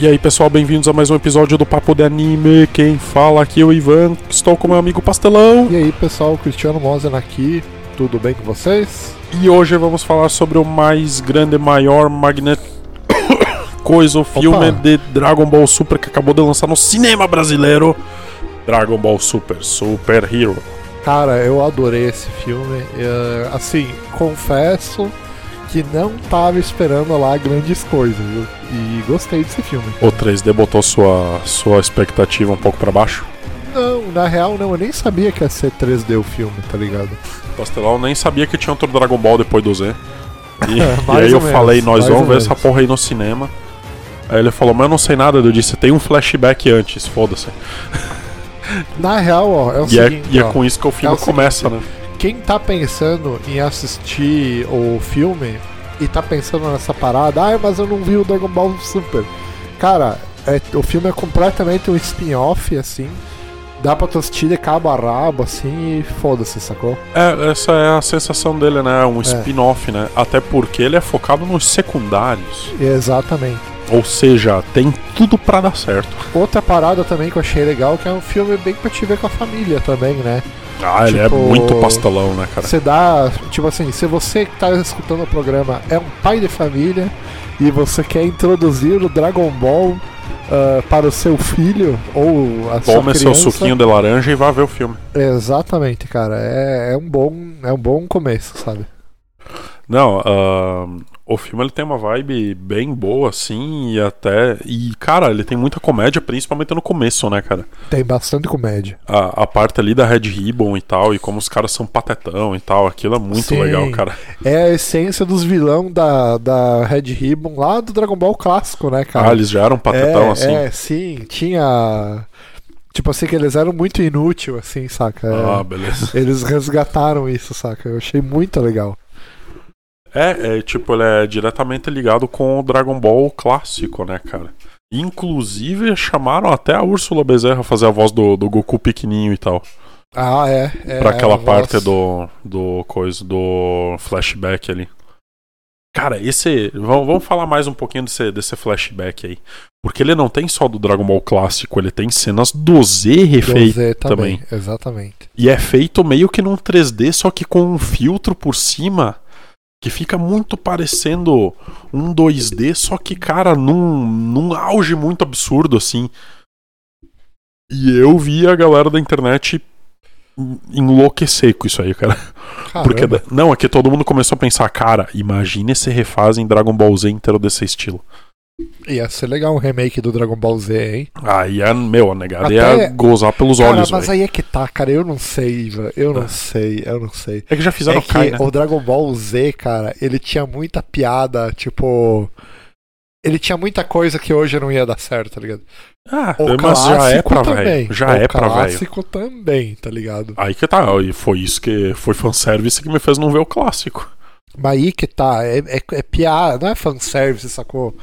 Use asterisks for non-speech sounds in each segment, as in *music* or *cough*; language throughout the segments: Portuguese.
E aí pessoal, bem-vindos a mais um episódio do Papo de Anime. Quem fala aqui é o Ivan, estou com meu amigo Pastelão. E aí pessoal, Cristiano Mosen aqui, tudo bem com vocês? E hoje vamos falar sobre o mais grande, maior, magnet... *coughs* coisa, o filme Opa. de Dragon Ball Super que acabou de lançar no cinema brasileiro. Dragon Ball Super, Super Hero. Cara, eu adorei esse filme. eh, assim, confesso que não tava esperando lá grandes coisas? E gostei desse filme. O 3D botou sua, sua expectativa um pouco pra baixo. Não, na real não, eu nem sabia que ia ser 3D o filme, tá ligado? Pastelão nem sabia que tinha outro Dragon Ball depois do Z. E, É, *laughs* e aí eu menos, falei, nós vamos ver menos. essa porra aí no cinema. Aí ele falou, mas eu não sei nada. Eu disse, tem um flashback antes, foda-se. Na real, ó, é o E, é, seguinte, e é ó, com isso que o filme é o começa, né? Quem tá pensando em assistir o filme e tá pensando nessa parada, ah, mas eu não vi o Dragon Ball Super. Cara, é- o filme é completamente um spin-off, assim. Dá pra tu assistir de cabo a rabo, assim, e foda-se, sacou? É, essa é a sensação dele, né? Um É. spin-off, né? Até porque ele é focado nos secundários. Exatamente. Ou seja, tem tudo pra dar certo. Outra parada também que eu achei legal, que é um filme bem pra te ver com a família também, né? Ah, ele é Tipo, muito pastelão, né, cara? Você dá, tipo assim, se você que tá escutando o programa é um pai de família e você quer introduzir o Dragon Ball ah, para o seu filho ou a sua Tome seu criança, suquinho de laranja e vá ver o filme. Exatamente, cara. É, é um bom, é um bom começo, sabe? Não, ahn, o filme ele tem uma vibe bem boa, assim, e até. E, cara, ele tem muita comédia, principalmente no começo, né, cara? Tem bastante comédia. A, a parte ali da Red Ribbon e tal, e como os caras são patetão e tal, aquilo é muito Sim. legal, cara. É a essência dos vilão da, da Red Ribbon lá do Dragon Ball clássico, né, cara? Ah, eles já eram patetão, é, assim. É, sim, tinha. Tipo assim, que eles eram muito inútil, assim, saca? É. Ah, beleza. Eles resgataram isso, saca? Eu achei muito legal. É, é, tipo, ele é diretamente ligado com o Dragon Ball clássico, né, cara? Inclusive, chamaram até a Úrsula Bezerra fazer a voz do, do Goku pequenininho e tal. Ah, é. é pra aquela a parte voz- do, do coisa, do flashback ali. Cara, esse. Vamos, vamos falar mais um pouquinho desse, desse flashback aí. Porque ele não tem só do Dragon Ball clássico, ele tem cenas do Z do refeitas Z também. também. Exatamente. E é feito meio que num 3D, só que com um filtro por cima que fica muito parecendo um 2D, só que, cara, num, num auge muito absurdo, assim. E eu vi a galera da internet enlouquecer com isso aí, cara. Porque, Caramba. não, é que todo mundo começou a pensar, cara, imagine se refazem Dragon Ball Z inteiro desse estilo. Ia ser legal um remake do Dragon Ball Z, hein? Aí, é, meu, a negada Até- ia gozar pelos Cara, olhos, mas velho. aí é que tá, cara. Eu não sei, Ivan. Eu não É. sei, eu não sei. É que já fizeram é que Kai, né? o Dragon Ball Z, cara, ele tinha muita piada, tipo. Ele tinha muita coisa que hoje não ia dar certo, tá ligado? Ah, O mas já é clássico pra também. velho. Já o é pra velho. clássico também, tá ligado? Aí que tá, e foi isso que foi fanservice que me fez não ver o clássico. Mas aí que tá, é, é, é piada, não é fanservice, sacou?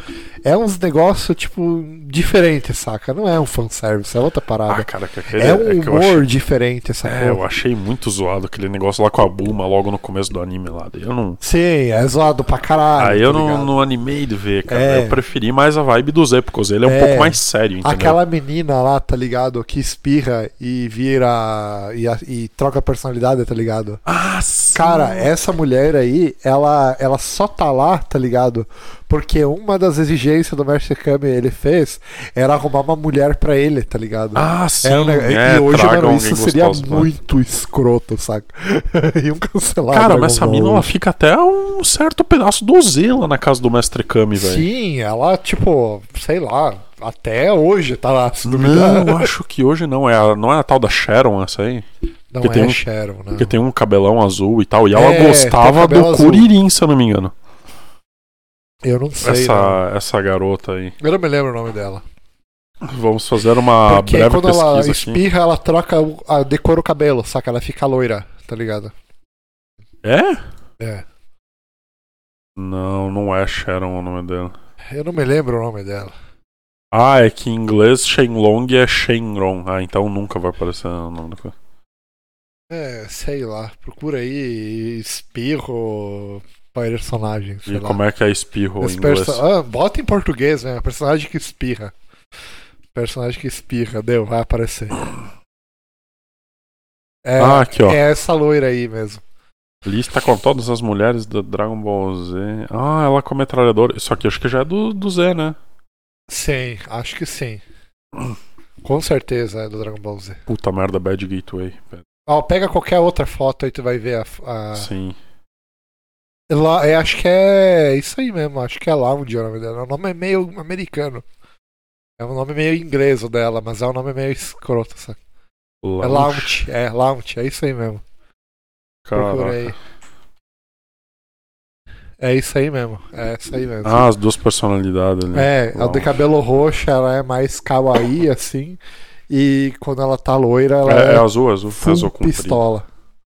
É uns negócios, tipo, diferentes, saca? Não é um fanservice, é outra Ah, parada. cara, que aquele, é um eu humor achei, diferente, sacou? é, eu achei muito zoado aquele negócio lá com a Bulma logo no começo do anime lá. Eu não, Sim, é zoado pra caralho. aí eu tá não, não animei de ver, cara. É. Eu preferi mais a vibe do Z, porque ele é um É. pouco mais sério, entendeu? Aquela menina lá, tá ligado? Que espirra e vira. e, e troca personalidade, tá ligado? Ah, sim. Cara, essa mulher aí, ela, ela só tá lá, tá ligado? Porque uma das exigências do Mestre Kami ele fez era arrumar uma mulher pra ele, tá ligado? Ah, sim. É um neg- é, e hoje, mano, isso seria gostoso pra- muito escroto, saca? *laughs* Iam cancelar. Cara, mas essa mina ela fica até um certo pedaço do Z lá na casa do Mestre Kami, velho. Sim, ela, tipo, sei lá, até hoje tá lá, se duvidar. Não, eu acho que hoje não. É a, não é a tal da Sharon essa aí? Não porque é tem um- Sharon, não. Porque tem um cabelão azul e tal. E ela É, gostava do azul. Kuririn, se eu não me engano. Eu não sei. não. Essa, essa garota aí. Eu não me lembro o nome dela. Vamos fazer uma Porque breve quando ela pesquisa aqui. espirra, ela troca a decora o cabelo, saca? Ela fica loira, tá ligado? É? É. Não, não é Sharon o nome dela. Eu não me lembro o nome dela. Ah, é que em inglês Shenlong é Shenron. Ah, então nunca vai aparecer o nome da coisa. É, sei lá. Procura aí espirro. personagem. E lá. como é que é espirro em Esse inglês? perso- ah, bota em português, né? Personagem que espirra. Personagem que espirra, deu, vai aparecer. É, Ah, aqui, ó. é essa loira aí mesmo. Lista com todas as mulheres do Dragon Ball Z. Ah, ela com metralhadora. Isso aqui acho que já é do, do Z, né? Sim, acho que sim. Com certeza é do Dragon Ball Z. Puta merda, Bad Gateway. Ó, pega qualquer outra foto aí tu vai ver a. a... Sim. Lá, é, acho que é isso aí mesmo, acho que é Lounge o nome dela. O nome é meio americano. É um nome meio inglês o dela, mas é um nome meio escroto, sabe? É Lounge, é Lounge, é isso aí mesmo. Aí. É isso aí mesmo, é isso aí mesmo. Ah, as duas personalidades ali. é, a de Lounge. cabelo roxo ela é mais kawaii, assim. E quando ela tá loira, ela É, é, é azul, azul. azul comprido. pistola.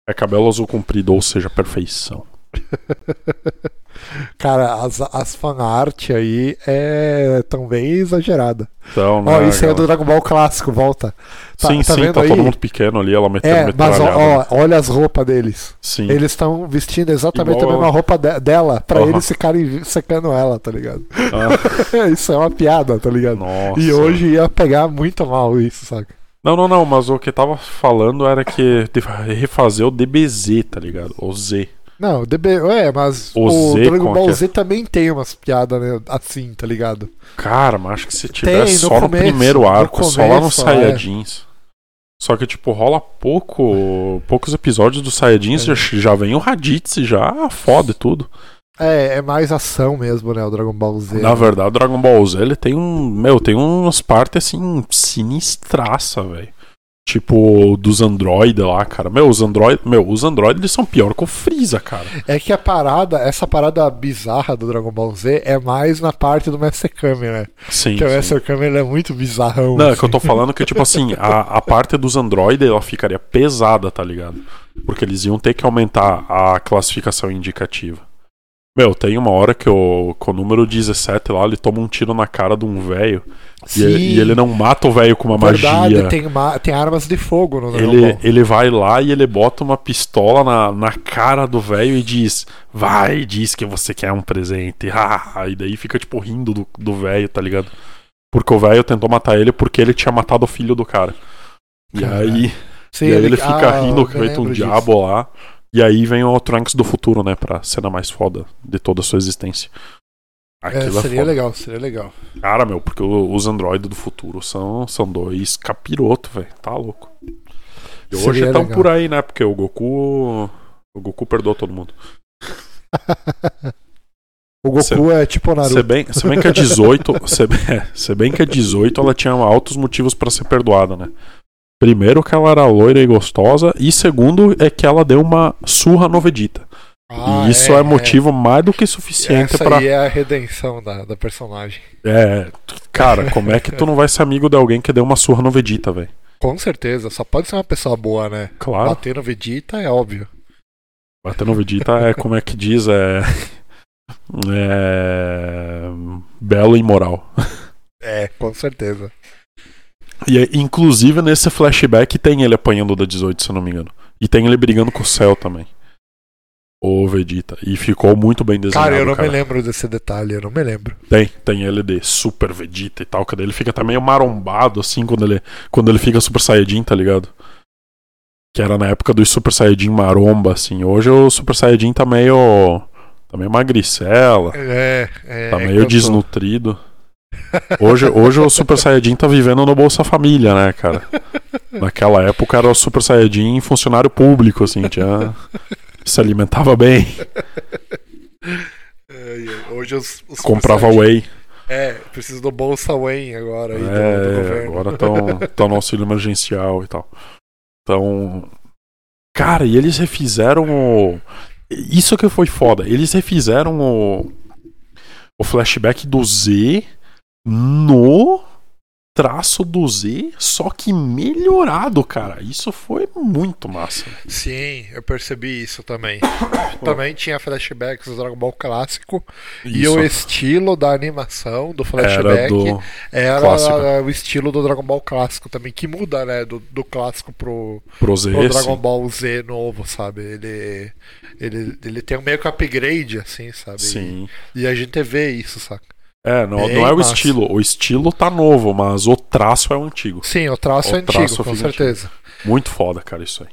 É cabelo azul comprido, ou seja, perfeição. *laughs* Cara, as, as fanart aí é tão bem exagerada. Então, Ó, né, isso aí é do galera? Dragon Ball clássico, volta. Tá, sim, tá sim, vendo tá aí? todo mundo pequeno ali, ela metendo É, mas ó, ó, olha as roupas deles. Sim. Eles estão vestindo exatamente Igual a mesma roupa de- dela pra eles ficarem secando ela, tá ligado? Ah, *laughs* isso é uma piada, tá ligado? nossa. E hoje ia pegar muito mal isso, saca? Não, não, não, mas o que tava falando era que refazer o DBZ, tá ligado? O Z. Não, DB, é, mas O o, Z, Dragon Ball é? Z também tem umas piadas né, assim, tá ligado? Cara, mas acho que se tivesse no só no começo, primeiro no arco, só lá no começo, é. Saiyajins. Só que, tipo, rola pouco, poucos episódios do Saiyajins, É. já, já vem o Raditz, já foda e tudo. É, é mais ação mesmo, né, o Dragon Ball Z. Na verdade, o Dragon Ball Z, ele tem um, meu, tem umas partes, assim, sinistraça, velho. Tipo, dos androides lá, cara. Meu, os androides, meu, os androides eles são pior que o Freeza, cara. É que a parada, essa parada bizarra do Dragon Ball Z é mais na parte do Mestre Kami, né? Sim, Porque o. Mestre Kami é muito bizarrão. Não, é assim. que eu tô falando que, tipo assim, a, a parte dos androides ela ficaria pesada, tá ligado? Porque eles iam ter que aumentar a classificação indicativa. Meu, tem uma hora que o, com o número 17 lá, ele toma um tiro na cara de um velho. E, e ele não mata o velho com uma verdade, magia. Tem, ma- tem armas de fogo no Ele, ele vai lá e ele bota uma pistola na, na cara do velho e diz: Vai, diz que você quer um presente. *laughs* Ah, e daí fica, tipo, rindo do- velho, tá ligado? Porque o velho tentou matar ele porque ele tinha matado o filho do cara. E aí, Sim, e aí ele fica ah, rindo feito um disso. diabo lá. E aí vem o Trunks do futuro, né? Pra cena mais foda de toda a sua existência. É, Aquilo é, seria foda. legal, seria legal. Cara, meu, porque os androides do futuro são, são dois capiroto, velho. Tá louco. E hoje Seria estão legal. por aí, né? Porque o Goku. O Goku perdoou todo mundo. *laughs* O Goku Se- é tipo Naruto. Se bem, se bem que a 18. se, bem, *laughs* é, se bem que a 18 ela tinha altos motivos pra ser perdoada, né? Primeiro que ela era loira e gostosa. E segundo é que ela deu uma surra no Vegeta. Ah, e isso é, motivo mais do que suficiente Essa pra. aí é a redenção da, da personagem. É, cara, como é que tu não vai ser amigo de alguém que deu uma surra no Vegeta, velho? Com certeza, só pode ser uma pessoa boa, né? Claro. Bater no Vegeta é óbvio. Bater no Vegeta é como é que diz, é. É. Belo e moral. É, com certeza. E é- inclusive nesse flashback tem ele apanhando da 18, se eu não me engano. E tem ele brigando com o céu também. O Vegeta. E ficou muito bem desenhado. Cara, eu não cara. me lembro desse detalhe, eu não me lembro. Tem, tem ele de Super Vegeta e tal, que ele fica meio marombado, assim, quando ele, quando ele fica Super Saiyajin, tá ligado? Que era na época do Super Saiyajin maromba, assim. Hoje o Super Saiyajin tá meio. tá meio magricela, É, é. tá é meio tô- desnutrido. Hoje, hoje o Super Saiyajin tá vivendo no Bolsa Família, né, cara? Naquela época era o Super Saiyajin funcionário público, assim, tinha. se alimentava bem, ai, Hoje os, os comprava Super whey. Saiyajin- É, preciso do Bolsa Wayne agora aí do, do É, governo. agora estão no auxílio emergencial e tal. Então. Cara, e eles refizeram o. Isso que foi foda. Eles refizeram o. O flashback do Z no. traço do Z, só que melhorado, cara. Isso foi muito massa. Sim, eu percebi isso também. *coughs* *coughs* também tinha flashbacks do Dragon Ball clássico e Isso. o estilo da animação do flashback do era, o estilo do Dragon Ball clássico também, que muda, né, do, do clássico pro, Pro Z, pro Dragon. Ball Z novo, sabe? Ele, ele, ele tem um meio que upgrade, assim, sabe? Sim. E a gente vê isso, saca? É, não, Bem não é o massa. estilo. O estilo tá novo, mas o traço é o antigo. Sim, o traço O é antigo, traço com fica certeza. Muito foda, cara, isso aí.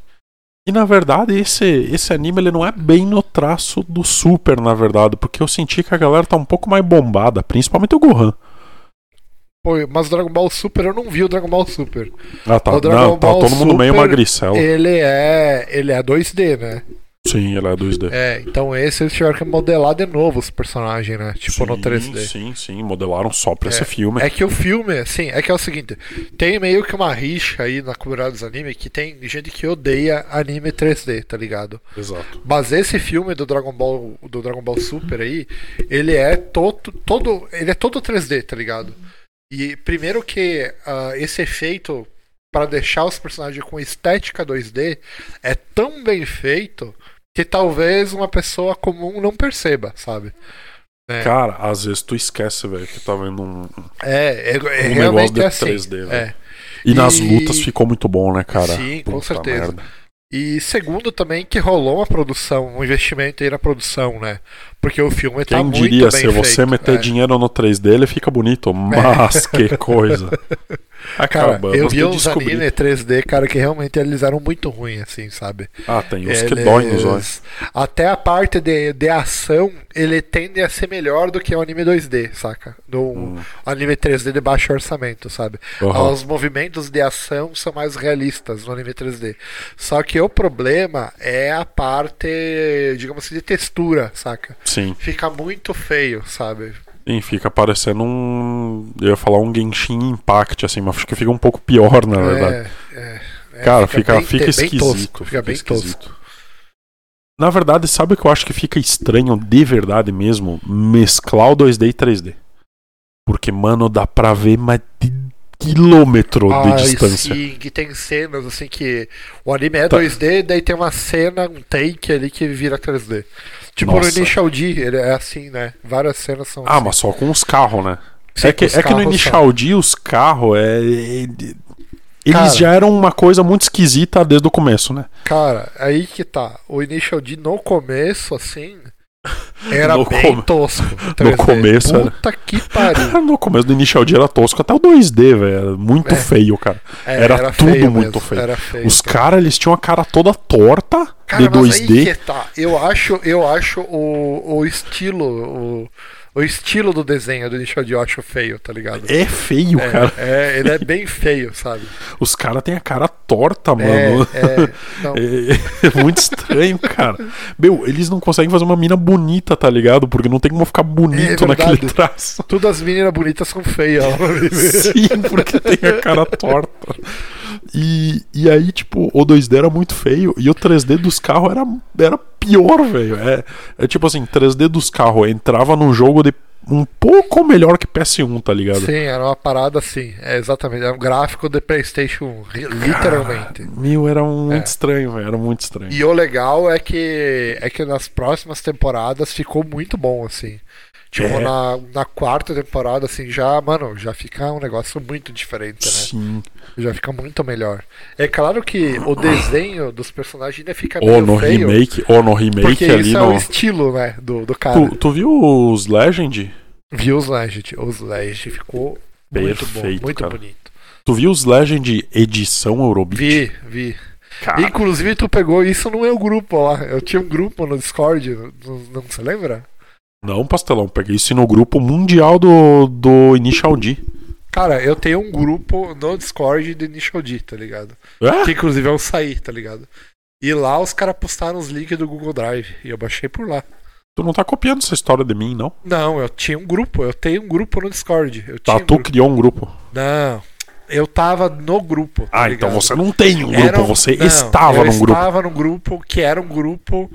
E na verdade, esse, esse anime ele não é bem no traço do Super, na verdade, porque eu senti que a galera tá um pouco mais bombada, principalmente o Gohan. Pô, mas o Dragon Ball Super, eu não vi o Dragon Ball Super. Ah, tá. O Dragon Não, tá Ball todo mundo meio Super, magricelo. Ele é. Ele é 2D, né? Sim, ele é 2D. É, então esse eles tiveram que modelar de novo os personagens, né? Tipo no Sim, 3D. Sim, sim, modelaram só pra É, esse filme. É que o filme, assim, é que é o seguinte, tem meio que uma rixa aí na comunidade dos animes que tem gente que odeia anime 3D, tá ligado? Exato. Mas esse filme do Dragon Ball, do Dragon Ball Super aí, ele é todo, todo, ele é todo 3D, tá ligado? E primeiro que ah, esse efeito para deixar os personagens com estética 2D é tão bem feito que talvez uma pessoa comum não perceba, sabe? É. Cara, às vezes tu esquece, velho, que tá vendo um. É, é, é Um negócio realmente de é assim. 3D, velho. é. E, nas E- lutas ficou muito bom, né, cara? Sim, com Puta certeza. merda. E segundo também que rolou uma produção, um investimento aí na produção, né? Porque o filme tá Quem muito diria, bem se você feito. meter é. dinheiro no 3D, ele fica bonito. Mas que *laughs* coisa. Cara, Acabamos eu vi de uns descobrir. anime 3D, cara, que realmente eles eram muito ruins, assim, sabe? Ah, tem uns que Eles- dói nos olhos. Até a parte de, de ação, ele tende a ser melhor do que o anime 2D, saca? Do Hum. anime 3D de baixo orçamento, sabe? Aham. Os movimentos de ação são mais realistas no anime 3D. Só que o problema é a parte, digamos assim, de textura, saca? Sim. Fica muito feio, sabe? Sim, fica parecendo um. Eu ia falar um Genshin Impact, assim, mas acho que fica um pouco pior, na verdade. É, é, é, Cara, fica, bem- fica bem esquisito. tosco, fica bem tosco. Na verdade, sabe o que eu acho que fica estranho de verdade mesmo? Mesclar o 2D e 3D. Porque, mano, dá pra ver mais de quilômetro de Ai, distância. Sim, que tem cenas assim que o anime é Tá. 2D, daí tem uma cena, um take ali que vira 3D. Tipo no Nossa. Initial D, ele é assim, né? Várias cenas são Ah, assim. mas só com os carros, né? Sim, é que, é que no D os carros é- Eles Cara. já eram uma coisa muito esquisita desde o começo, né? Cara, aí que tá. O Initial D no começo, assim, era No bem come- tosco. 3D. começo era- Puta que pariu. *laughs* No começo do Initial D era tosco, até o 2D, velho. Era muito É. feio, cara. É, Era tudo feio muito feio. Era feio. Os caras, eles tinham a cara toda torta Cara, de mas aí 2D. que tá. Eu acho, eu acho o, o estilo, o, o estilo do desenho do Initial D eu acho feio, tá ligado? É feio, É, cara. é, ele é bem feio, sabe? Os caras têm a cara torta, É, mano. é, *laughs* não, É, muito estranho, cara. Meu, eles não conseguem fazer uma mina bonita, tá ligado? Porque não tem como ficar bonito É naquele traço. todas as meninas bonitas são feias. *laughs* Sim, porque tem a cara torta. E, e aí, tipo, o 2D era muito feio e o 3D dos carros era, era pior, velho. É, é tipo assim, 3D dos carros entrava num jogo de um pouco melhor que PS1, tá ligado? Sim, era uma parada assim. É, exatamente. Era um gráfico de PlayStation, 1, ri- literalmente. Meu, era muito É. estranho, velho. Era muito estranho. E o legal é que é que nas próximas temporadas ficou muito bom, assim. Tipo, É. na, na quarta temporada, assim, já, mano, já fica um negócio muito diferente, né? Sim. Já fica muito melhor. É claro que o desenho dos personagens ainda fica Ou no feio. remake, ou no remake Porque ali isso é no. o estilo, né, do, do cara. Tu, tu viu os Legend? Viu os Legend? Os Legend ficou muito bom, Perfeito, muito cara. bonito. Tu viu os Legend edição Eurobeat? Vi, vi. Cara, Inclusive, tu pegou isso no meu grupo lá. Eu tinha um grupo no Discord, não, não se lembra? Não, pastelão. Peguei isso no grupo mundial do, do Initial D. Cara, eu tenho um grupo no Discord do Initial D, tá ligado? É? Que inclusive é o Saí, tá ligado? E lá os caras postaram os links do Google Drive. E eu baixei por lá. Tu não tá copiando essa história de mim, não? Não, eu tinha um grupo, eu tenho um grupo no Discord. Eu Tá, um tu grupo. criou um grupo. Não, eu tava no grupo. tá Ah, ligado? então você não tem um grupo, Era um- você não, estava eu num grupo. estava num grupo que era um grupo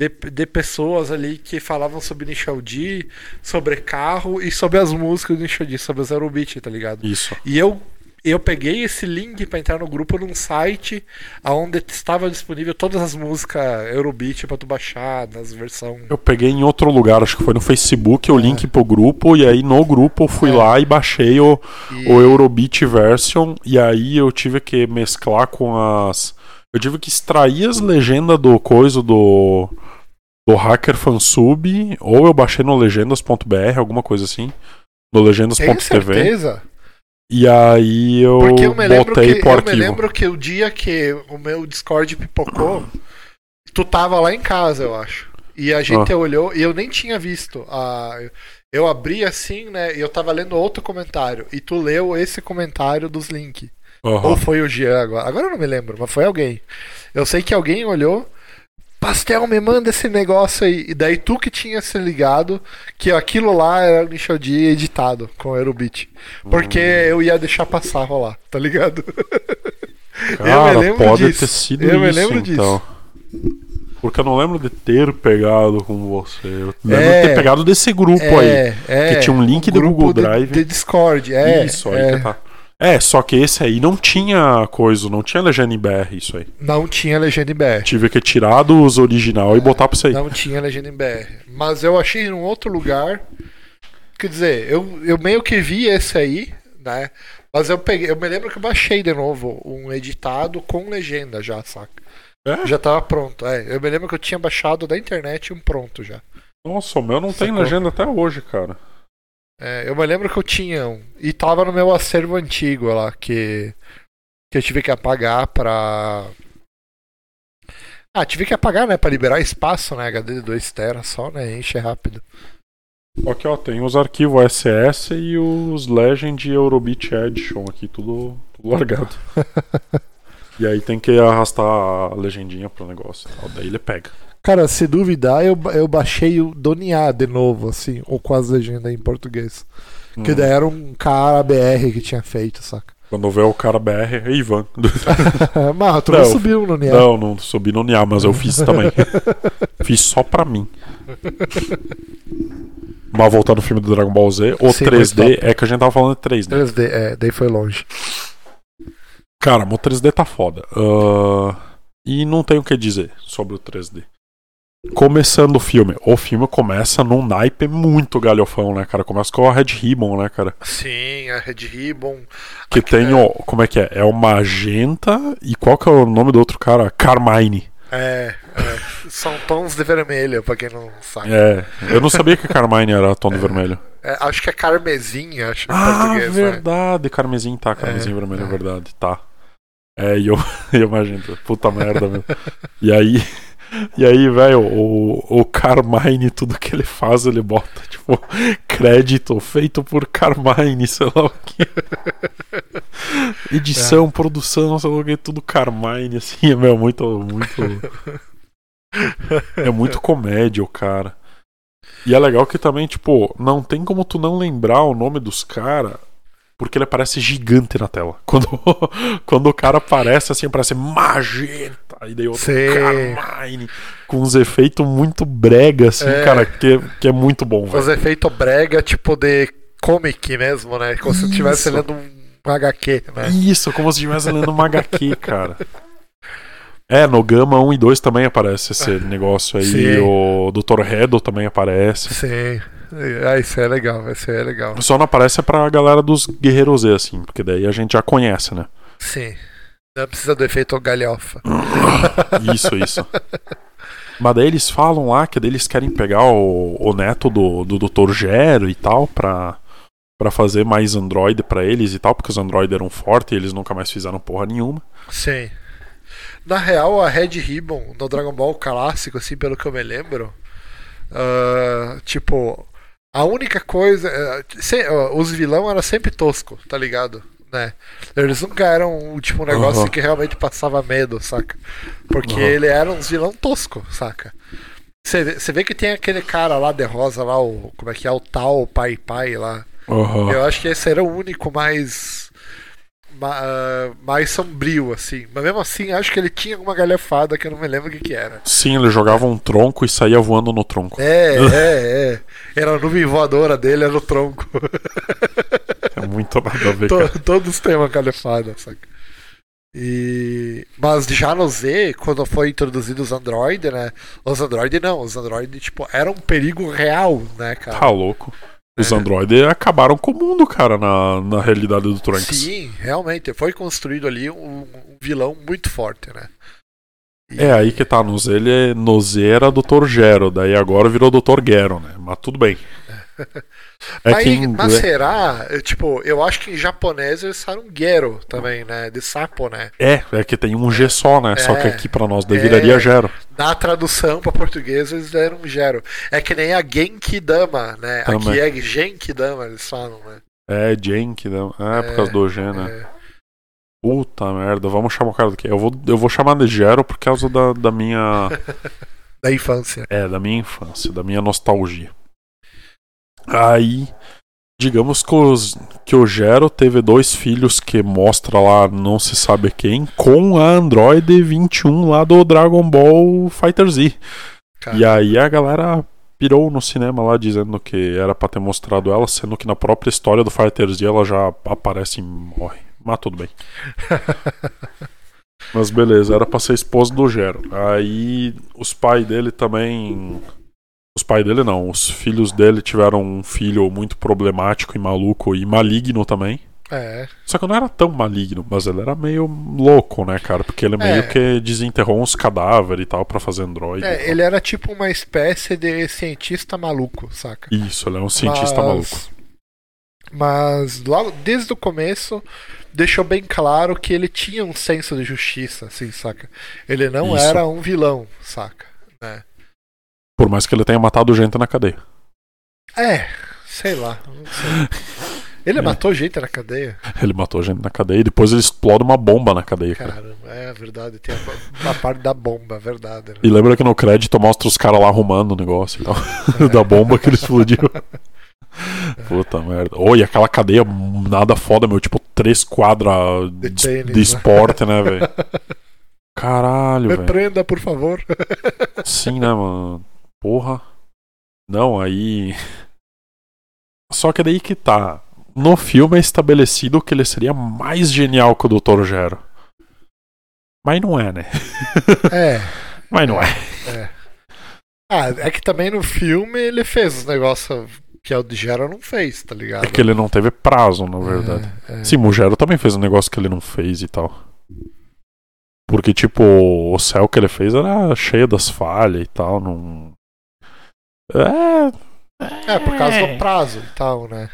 de, de pessoas ali que falavam sobre Initial D, sobre carro e sobre as músicas do Initial D, sobre os Eurobeat, tá ligado? Isso. E eu eu peguei esse link para entrar no grupo num site onde estava disponível todas as músicas Eurobeat para tu baixar nas versões. Eu peguei em outro lugar, acho que foi no Facebook, o é. link pro grupo, e aí no grupo eu fui é. lá e baixei o, e... o Eurobeat version, e aí eu tive que mesclar com as. Eu tive que extrair as legendas do coisa do. do Hacker Fansub, ou eu baixei no legendas.br, alguma coisa assim. No legendas.tv. certeza? E aí eu, Porque eu me lembro botei que, pro Eu me lembro que o dia que o meu Discord pipocou, tu tava lá em casa, eu acho. E a gente ah. olhou e eu nem tinha visto. A, eu abri assim, né? E eu tava lendo outro comentário. E tu leu esse comentário dos links. Uhum. Ou foi o Jean agora. Agora eu não me lembro, mas foi alguém. Eu sei que alguém olhou Pastel, me manda esse negócio aí. E daí tu que tinha se ligado que aquilo lá era o Nichel D editado com o Aerobeat. Porque hum. eu ia deixar passar rolar, tá ligado? Cara, *laughs* eu me lembro pode disso. ter sido eu isso, me então. disso. Porque eu não lembro de ter pegado com você. Eu lembro é, de ter pegado desse grupo é, aí. É, que tinha um link do Google Drive. De, de Discord, é. Isso, aí é. que tá. É, só que esse aí não tinha coisa, não tinha legenda em BR, isso aí. Não tinha legenda em BR. Tive que tirar dos original é, e botar pra isso aí. Não tinha legenda em BR. Mas eu achei em um outro lugar. Quer dizer, eu, eu meio que vi esse aí, né? Mas eu peguei, eu me lembro que eu baixei de novo um editado com legenda já, saca? É? Já tava pronto. É, eu me lembro que eu tinha baixado da internet um pronto já. Nossa, o meu não Sacou? tem legenda até hoje, cara. É, eu me lembro que eu tinha um. E tava no meu acervo antigo lá, que. Que eu tive que apagar pra. Ah, tive que apagar, né? Pra liberar espaço, né? HD de 2 TB só, né? Enche rápido. Aqui, ó, tem os arquivos SS e os Legend Eurobeat Edition aqui, tudo, tudo largado. *laughs* e aí tem que arrastar a legendinha pro negócio. Daí ele pega. Cara, se duvidar, eu, eu baixei o Doniá de novo, assim, ou com as legendas em português. Hum. Que daí era um cara BR que tinha feito, saca? Quando vê o cara BR, é Ivan. *laughs* mas tu não, não subiu no NIA. Não, não subi no NIA, mas eu fiz também. *laughs* fiz só pra mim. Mas voltando ao filme do Dragon Ball Z, o Sim, 3D é que a gente tava falando de 3D. 3D, é, daí foi longe. Cara, o 3D tá foda. Uh, e não tenho o que dizer sobre o 3D. Começando o filme. O filme começa num naipe muito galhofão, né, cara? Começa com a Red Ribbon, né, cara? Sim, a Red Ribbon. Que Aqui tem é... o. Como é que é? É o Magenta e qual que é o nome do outro cara? Carmine. É, é. são tons de vermelho, pra quem não sabe. É, eu não sabia que Carmine era tom de é, vermelho. É, acho que é carmesim, acho ah, português. Né? verdade, né? carmesim, tá, carmesim é, vermelho, é, é verdade, tá. É, e eu, *laughs* eu imagino, puta merda, meu. E aí. E aí, velho, o, o Carmine, tudo que ele faz, ele bota, tipo, crédito feito por Carmine, sei lá o que. Edição, é. produção, sei lá o que, tudo Carmine, assim, é meu, muito, muito. É muito comédia, o cara. E é legal que também, tipo, não tem como tu não lembrar o nome dos caras porque ele aparece gigante na tela. Quando, *laughs* quando o cara aparece assim, aparece magenta, e daí outro Carmine, com uns efeitos muito brega, assim, é. cara, que, que é muito bom. Os efeitos brega, tipo de comic mesmo, né? Como Isso. se estivesse lendo um HQ, né? Isso, como se estivesse lendo um HQ, cara. É, no Gama 1 e 2 também aparece esse negócio aí. Sim. O Dr. Redo também aparece. Sim. Ah, isso é legal, isso é legal. Só não aparece pra galera dos Guerreiros Z, assim, porque daí a gente já conhece, né? Sim. Não precisa do efeito galhofa. *laughs* isso, isso. Mas daí eles falam lá que eles querem pegar o, o neto do, do Dr. Gero e tal pra, pra fazer mais Android pra eles e tal, porque os Android eram fortes e eles nunca mais fizeram porra nenhuma. Sim. Na real, a Red Ribbon no Dragon Ball clássico, assim, pelo que eu me lembro, uh, tipo, a única coisa. Eh, se, os vilão era sempre tosco, tá ligado? Né? Eles nunca eram tipo, um negócio uhum. que realmente passava medo, saca? Porque uhum. ele era um vilão tosco, saca? Você vê que tem aquele cara lá de rosa lá, o, como é que é? O tal Pai Pai lá. Uhum. Eu acho que esse era o único mais. ma- ah, mais sombrio, assim. Mas mesmo assim, acho que ele tinha alguma galhafada que eu não me lembro o que, que era. Sim, ele jogava um tronco e saía voando no tronco. É, *laughs* é, é. Era a nuvem voadora dele, era o tronco. *laughs* É muito nada a ver, cara. Todos têm uma galhafada, saca? E... Mas já no Z, quando foi introduzido os Android, né? Os Android não, os Android, tipo, eram um perigo real, né, cara? Tá louco. Os É. androides acabaram com o mundo, cara, na, na realidade do Trunks. Sim, realmente. Foi construído ali um, um vilão muito forte, né? E- É aí que tá, no Z, ele é, no Z era Dr. Gero, daí agora virou Dr. Gero, né? Mas tudo bem. *laughs* É mas, em mas inglês- será? Eu, Tipo, eu acho que em japonês eles falam Gero também, né? De sapo, né? É, é que tem um G só, né? Só que É. aqui pra nós daí viraria É. Gero. Na tradução para português eles deram um Gero. É que nem a Genkidama, né? Também. Aqui é Genkidama, eles falam, né? É, Jenk, né? É, por É, causa do G, né? É. Puta merda, vamos chamar o cara do quê? Eu vou, eu vou chamar de Gero por causa da, da minha. *laughs* Da infância. É, da minha infância, da minha nostalgia. Aí, digamos que, os, que o Gero teve dois filhos que mostra lá, não se sabe quem, com a Android 21 lá do Dragon Ball Fighter Z. E aí a galera pirou no cinema lá dizendo que era pra ter mostrado ela, sendo que na própria história do Fighter Z ela já aparece e morre. Mas tudo bem. *laughs* Mas beleza, era pra ser esposa do Gero. Aí os pais dele também. Os pais dele não, os filhos dele tiveram um filho muito problemático e maluco e maligno também. É. Só que não era tão maligno, mas ele era meio louco, né, cara? Porque ele meio É. que desenterrou uns cadáveres e tal pra fazer android. e É, ele era tipo uma espécie de cientista maluco, saca? Isso, ele é um cientista Mas- maluco. Mas logo desde o começo deixou bem claro que ele tinha um senso de justiça, assim, saca? Ele não Isso. era um vilão, saca? Por mais que ele tenha matado gente na cadeia. É, sei lá. sei. Ele É. matou gente na cadeia? Ele matou gente na cadeia e depois ele explode uma bomba na cadeia, cara. Caramba, é verdade. Tem a, parte da bomba, é verdade. né? E lembra que no crédito mostra os caras lá arrumando o negócio tal. *laughs* da bomba que ele explodiu. *laughs* Puta merda. Oi, aquela cadeia nada foda, meu. Tipo, três quadras De de, tênis, de né? esporte, né, *laughs* velho? Caralho, Me velho. prenda, por favor. Sim, né, mano? Porra. Não, aí. *laughs* Só que daí que tá. No filme é estabelecido que ele seria mais genial que o Dr. Gero. Mas não é, né? *laughs* É. Mas não é. Ah, é que também no filme ele fez os negócios que o de Gera não fez, tá ligado? É que ele não teve prazo, na verdade. É, é. Sim, o Gero também fez um negócio que ele não fez e tal. Porque, tipo, o céu que ele fez era cheio das falhas e tal. Não. É. É, por causa do prazo e tal, né?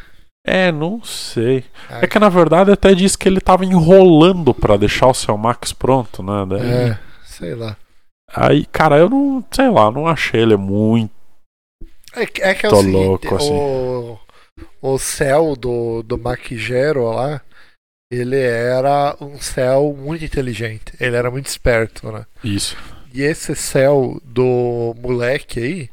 É, não sei. É. É que na verdade até diz que ele tava enrolando pra deixar o Cell Max pronto, né? Daí- É, sei lá. Aí, cara, eu não, sei lá, não achei ele muito. É, que- é que é o Tô seguinte, louco, assim. o, o céu do, do Maquigero lá, ele era um céu muito inteligente. Ele era muito esperto, né? Isso. E esse céu do moleque aí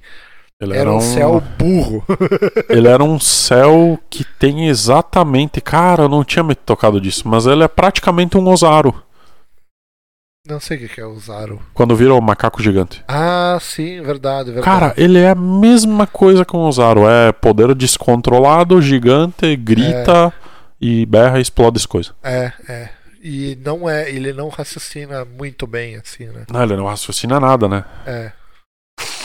Ele era um céu burro. *laughs* Ele era um céu que tem exatamente. Cara, eu não tinha me tocado disso, mas ele é praticamente um Ozaru. Não sei o que é o Zaro. Quando vira o macaco gigante. Ah, sim, verdade, verdade. Cara, ele é a mesma coisa que um Ozaru. É poder descontrolado, gigante, grita e berra e explode as coisas. É, é. E não é, ele não raciocina muito bem, assim, né? Não, ele não raciocina nada, né? É.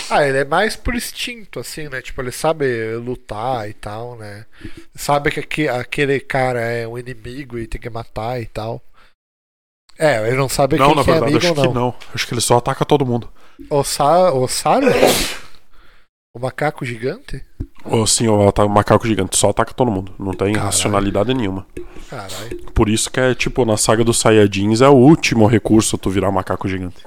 Ah, ele é mais por instinto, assim, né? Tipo, ele sabe lutar e tal, né? Sabe que aque- aquele cara é um inimigo e tem que matar e tal. É, ele não sabe não, quem na que é verdade, amigo acho ou que não. não. Acho que ele só ataca todo mundo. O, Sa o Saru? o macaco gigante? Ou sim, o macaco gigante só ataca todo mundo. Não tem Caralho. racionalidade nenhuma. Caralho. Por isso que é tipo, na saga dos Saiyajins é o último recurso tu virar macaco gigante.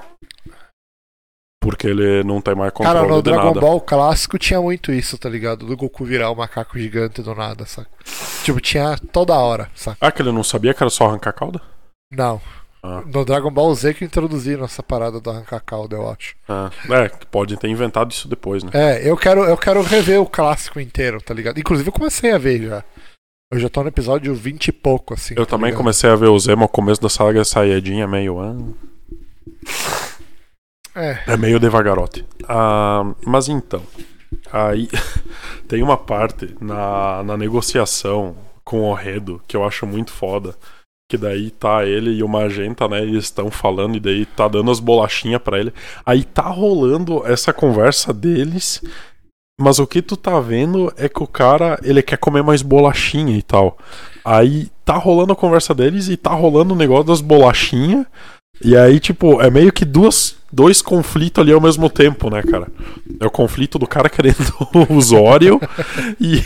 Porque ele não tem mais controle Cara, no de Dragon nada. Ball clássico tinha muito isso, tá ligado? Do Goku virar o macaco gigante do nada, saca? Tipo, tinha toda hora, saca? Ah, que ele não sabia que era só arrancar a cauda? Não. Ah. No Dragon Ball Z que introduziram essa parada do arrancar cauda, eu acho. Ah, é, que podem ter inventado isso depois, né? É, eu quero, eu quero rever o clássico inteiro, tá ligado? Inclusive eu comecei a ver já. Eu já tô no episódio 20 e pouco, assim. Eu tá também ligado? comecei a ver o Zemo, o começo da saga Saiyajin é meio. ah, É. É meio devagarote. Ah, mas então, aí *laughs* tem uma parte na, na negociação com o Redo que eu acho muito foda. Que daí tá ele e o Magenta, né? Eles estão falando e daí tá dando as bolachinhas pra ele. Aí tá rolando essa conversa deles. Mas o que tu tá vendo é que o cara, ele quer comer mais bolachinha e tal. Aí tá rolando a conversa deles e tá rolando o negócio das bolachinhas. E aí, tipo, é meio que duas, dois conflitos ali ao mesmo tempo, né, cara? É o conflito do cara querendo *laughs* os Oreo e,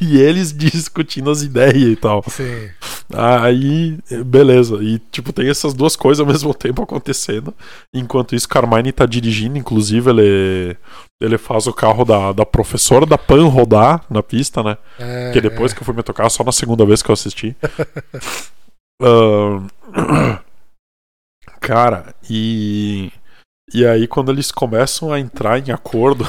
e eles discutindo as ideias e tal. Sim. Aí, beleza. E, tipo, tem essas duas coisas ao mesmo tempo acontecendo. Enquanto isso, Carmine tá dirigindo. Inclusive, ele, ele faz o carro da, da professora da Pan rodar na pista, né? É, Que depois que eu fui me tocar, só na segunda vez que eu assisti. *laughs* Ahn, *clears throat* Cara, e. E aí, quando eles começam a entrar em acordo,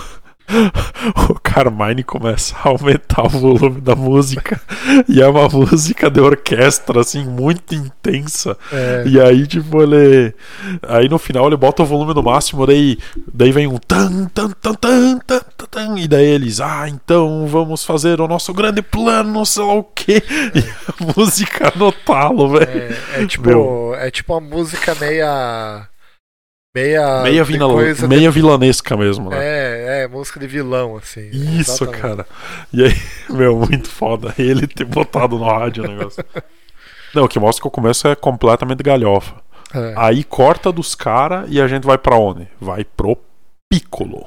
*laughs* o Carmine começa a aumentar o volume da música. E é uma música de orquestra, assim, muito intensa. é, E aí, tipo, ele. Aí no final ele bota o volume no máximo, daí, daí vem um tan, tan, tan, tan, tan, tan, tan, e daí eles, ah, então vamos fazer o nosso grande plano, sei lá o quê. E a música no talo, velho. é, é tipo, Meu. é tipo uma música meia. Meia. Meia, coisa meia vilanesca mesmo, né? É, é, música de vilão, assim. Isso, Exatamente. cara. E aí, *laughs* meu, muito foda. Ele ter botado no rádio o negócio. Não, o que mostra que o começo é completamente galhofa. É. Aí corta dos caras e a gente vai pra onde? Vai pro Piccolo.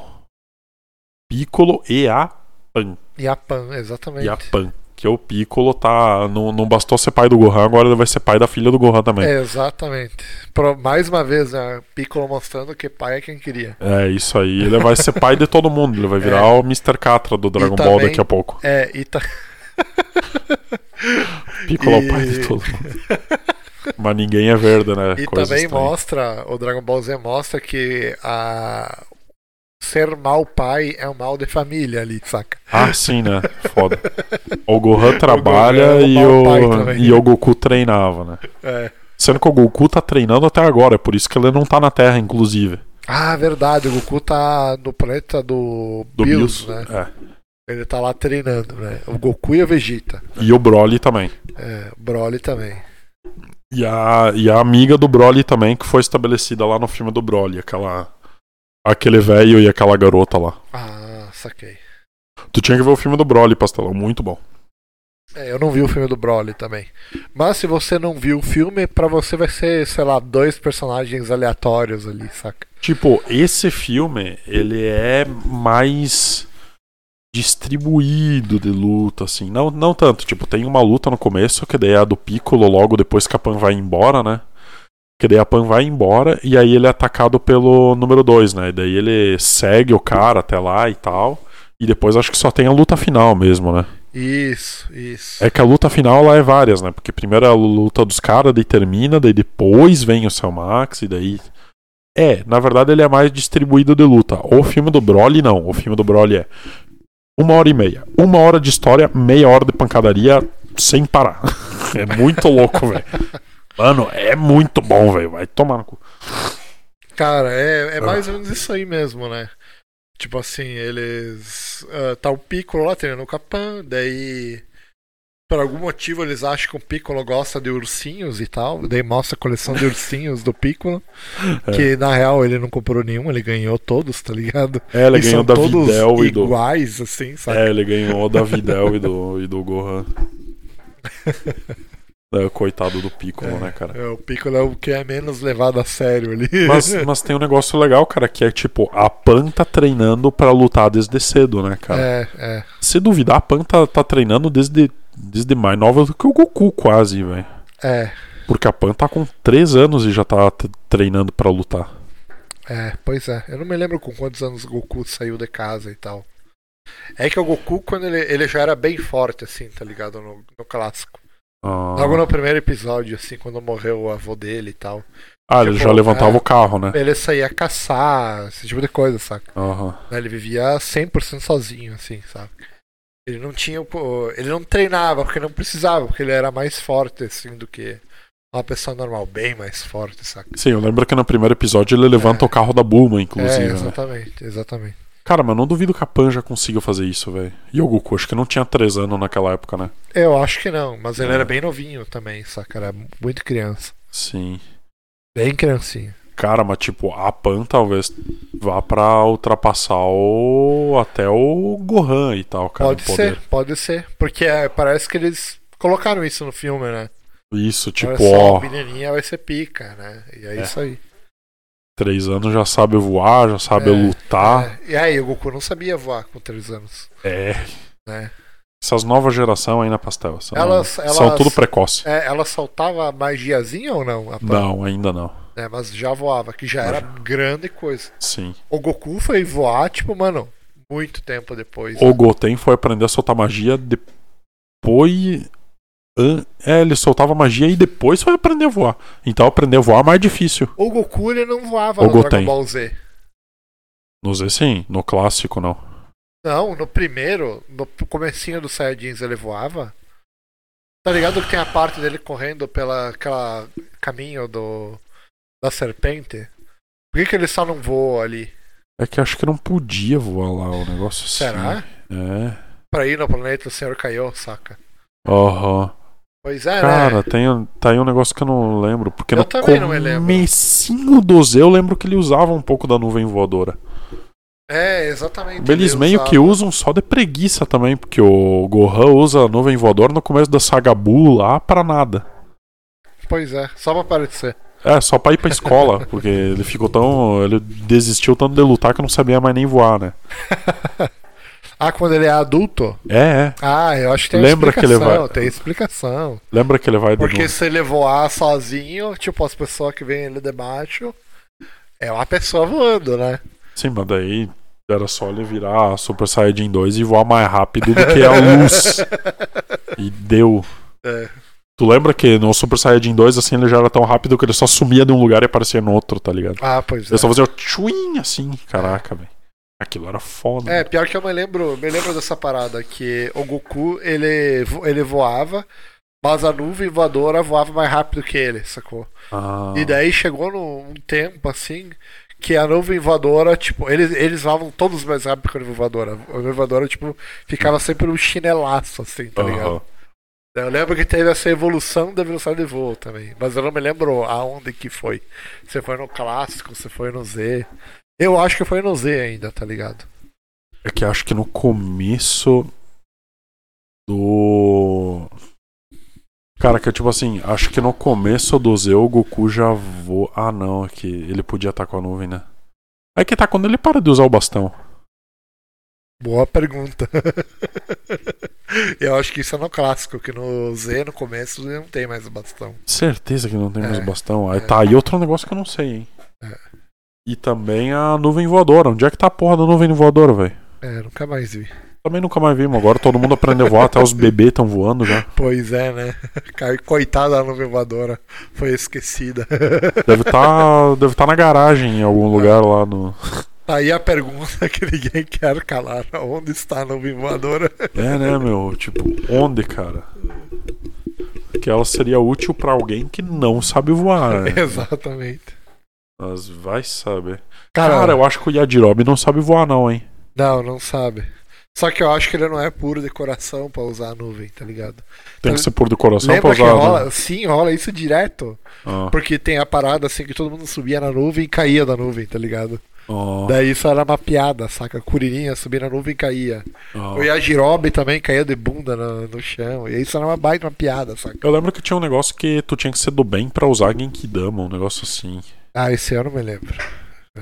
Piccolo e a Pan. E a Pan, exatamente. E a Pan. Que o Piccolo tá. Não, não bastou ser pai do Gohan, agora ele vai ser pai da filha do Gohan também. É, exatamente. Pro- mais uma vez, né, Piccolo mostrando que pai é quem queria. É, isso aí. Ele vai ser pai de todo mundo. Ele vai virar *laughs* É. o Mr. Catra do Dragon E Ball também- daqui a pouco. É, e tá. *laughs* Piccolo é E- o pai de todo mundo. Mas ninguém é verde, né? E Coisa também estranha. mostra, o Dragon Ball Z mostra que a ser mau pai é um mal de família ali, saca? Ah, sim, né? Foda. O Gohan *laughs* trabalha é um e, mau pai o, e o Goku treinava, né? É. Sendo que o Goku tá treinando até agora, é por isso que ele não tá na Terra, inclusive. Ah, verdade, o Goku tá no planeta do, Do Bills, Bills. né? É. Ele tá lá treinando, né? O Goku e a Vegeta. E o Broly também. É, o Broly também. E a, e a amiga do Broly também, que foi estabelecida lá no filme do Broly, aquela. Aquele velho e aquela garota lá. Ah, saquei. Tu tinha que ver o filme do Broly, Pastelão, muito bom. É, eu não vi o filme do Broly também. Mas se você não viu o filme, pra você vai ser, sei lá, dois personagens aleatórios ali, saca? Tipo, esse filme, ele é mais distribuído de luta, assim. Não, não tanto, tipo, tem uma luta no começo, que daí é a do Piccolo, logo depois que a Pan vai embora, né? Que daí a Pan vai embora e aí ele é atacado pelo número 2, né? E daí ele segue o cara até lá e tal. E depois acho que só tem a luta final mesmo, né? Isso, isso. É que a luta final lá é várias, né? Porque primeiro é a luta dos caras, daí termina, daí depois vem o Cell Max, e daí. É, na verdade ele é mais distribuído de luta. O filme do Broly, não. O filme do Broly é uma hora e meia. Uma hora de história, meia hora de pancadaria sem parar. *laughs* É muito louco, velho. Mano, é muito bom, velho. Vai tomar no cu. Cara, é, é Ah. mais ou menos isso aí mesmo, né? Tipo assim, eles. ah, tá o Piccolo lá treinando com a Pan, daí. Por algum motivo eles acham que o Piccolo gosta de ursinhos e tal. Daí mostra a coleção de ursinhos do Piccolo. *laughs* É. Que na real ele não comprou nenhum, ele ganhou todos, tá ligado? É, ele e ganhou da todos Videl e do. iguais, assim, sabe? É, ele ganhou da Videl e do, e do Gohan. *laughs* É, coitado do Piccolo, né, cara? É, o Piccolo é o que é menos levado a sério ali. Mas, *laughs* mas tem um negócio legal, cara, que é tipo, a Pan tá treinando pra lutar desde cedo, né, cara? É, é. Se duvidar, a Pan tá, tá treinando desde, desde mais nova do que o Goku, quase, velho. É, Porque a Pan tá com 3 anos e já tá treinando pra lutar. é, pois é. Eu não me lembro com quantos anos o Goku saiu de casa e tal. É que o Goku, quando ele, ele já era bem forte, assim, tá ligado? No, no clássico. Ah, Logo no primeiro episódio, assim, quando morreu o avô dele e tal. ah, ele tipo, já levantava é. o carro, né? Ele saía caçar, esse tipo de coisa, saca? Aham. Ele vivia 100% sozinho, assim, sabe? Ele não tinha. Ele não treinava, porque não precisava, porque ele era mais forte, assim, do que uma pessoa normal, bem mais forte, saca? Sim, eu lembro que no primeiro episódio ele levanta É. o carro da Bulma, é, inclusive. né? exatamente, exatamente. Cara, mas eu não duvido que a Pan já consiga fazer isso, velho. E o Goku, acho que não tinha 3 anos naquela época, né? Eu acho que não, mas ele É. era bem novinho também, saca? Era muito criança. Sim. Bem criancinha. Cara, mas tipo, a Pan talvez vá pra ultrapassar o. até o Gohan e tal, cara. pode ser, pode ser. Porque é, parece que eles colocaram isso no filme, né? Isso, tipo, só, ó, a menininha vai ser pica, né? E é, É. isso aí. Três anos já sabe voar, já sabe É, lutar. É. E aí, o Goku não sabia voar com 3 anos, É. né? Essas novas gerações aí na pastel. São, Elas- são elas- tudo precoce. É, ela soltava magiazinha ou não? Não, ainda não. É, mas já voava, que já era grande coisa. Sim. O Goku foi voar, tipo, mano, muito tempo depois. O Goten foi aprender a soltar magia depois. É, ele soltava magia e depois foi aprender a voar. Então aprender a voar é mais difícil. O Goku, ele não voava O no Goten. Dragon Ball Z. No Z sim, no clássico não. Não, no primeiro, no comecinho do Saiyajins ele voava. Tá ligado que tem a parte dele correndo pela aquela caminho do da serpente? Por que, que ele só não voa ali? É que acho que não podia voar lá o negócio assim. Será? É. Pra ir no planeta o Senhor caiu, saca? Aham. Pois é, Cara, né? tem, tá aí um negócio que eu não lembro. Porque Eu no comecinho do Z eu lembro que ele usava um pouco da nuvem voadora. É, exatamente. Eles ele meio usava- que usam só de preguiça também, porque o Gohan usa a nuvem voadora no começo da saga Buu lá pra nada. Pois é, só pra aparecer. É, só pra ir pra escola, porque ele ficou tão. Ele desistiu tanto de lutar que não sabia mais nem voar, né? *laughs* Ah, quando ele é adulto? É, é. Ah, eu acho que tem Lembra que ele explicação. vai- Tem explicação. Lembra que ele vai Porque se ele voar sozinho, tipo, as pessoas que vêm ele de baixo, é uma pessoa voando, né? Sim, mas daí era só ele virar Super Saiyajin 2 e voar mais rápido do que a *laughs* luz. e deu. É. Tu lembra que no Super Saiyajin 2, assim, ele já era tão rápido que ele só sumia de um lugar e aparecia no outro, tá ligado? Ah, pois é. Ele só fazia o tchuim assim, caraca, velho. Aquilo era foda. É, pior que eu me lembro, me lembro dessa parada, que o Goku, ele, ele voava, mas a nuvem voadora voava mais rápido que ele, sacou? Ah, E daí chegou num um tempo, assim, que a nuvem voadora, tipo, eles, eles voavam todos mais rápido que a nuvem voadora. A nuvem voadora, tipo, ficava sempre um chinelaço, assim, tá ligado? aham. Eu lembro que teve essa evolução da velocidade de voo também, mas eu não me lembro aonde que foi. Se foi no clássico, se foi no Z. Eu acho que foi no Z ainda, tá ligado? É que acho que no começo do. Cara, que é tipo assim, acho que no começo do Z o Goku já voa. Ah, não, é que ele podia estar com a nuvem, né? É que tá quando ele para de usar o bastão. Boa pergunta. *laughs* eu acho que isso é no clássico, que no Z, no começo, ele não tem mais o bastão. Certeza que não tem mais É, bastão. Aí é. tá aí outro negócio que eu não sei, hein? É. E também a nuvem voadora. Onde é que tá a porra da nuvem voadora, velho? É, nunca mais vi. Também nunca mais vimos. Agora todo mundo aprendeu a voar, até os *laughs* bebês estão voando já. Pois é, né? Coitada da nuvem voadora. Foi esquecida. *laughs* Deve tá, deve tá na garagem em algum lugar lá no. Aí a pergunta que ninguém quer calar: onde está a nuvem voadora? É, né, meu? Tipo, onde, cara? Que ela seria útil pra alguém que não sabe voar, né? *laughs* Exatamente. Mas vai saber. Cara, Cara, eu acho que o Yajirobe não sabe voar, não, hein? não, não sabe. Só que eu acho que ele não é puro de coração pra usar a nuvem, tá ligado? Tem que ser por do coração pra Lembra que usar. rola? né? Sim, rola isso direto. Ah, Porque tem a parada assim que todo mundo subia na nuvem e caía da nuvem, tá ligado? ah, Daí isso era uma piada, saca? Kuririnha subia na nuvem e caía. ah. O Yajirobe também caía de bunda no, no chão. E isso era uma baita uma piada, saca? Eu lembro que tinha um negócio que tu tinha que ser do bem pra usar Genkidama, um negócio assim. Ah, esse ano eu não me lembro.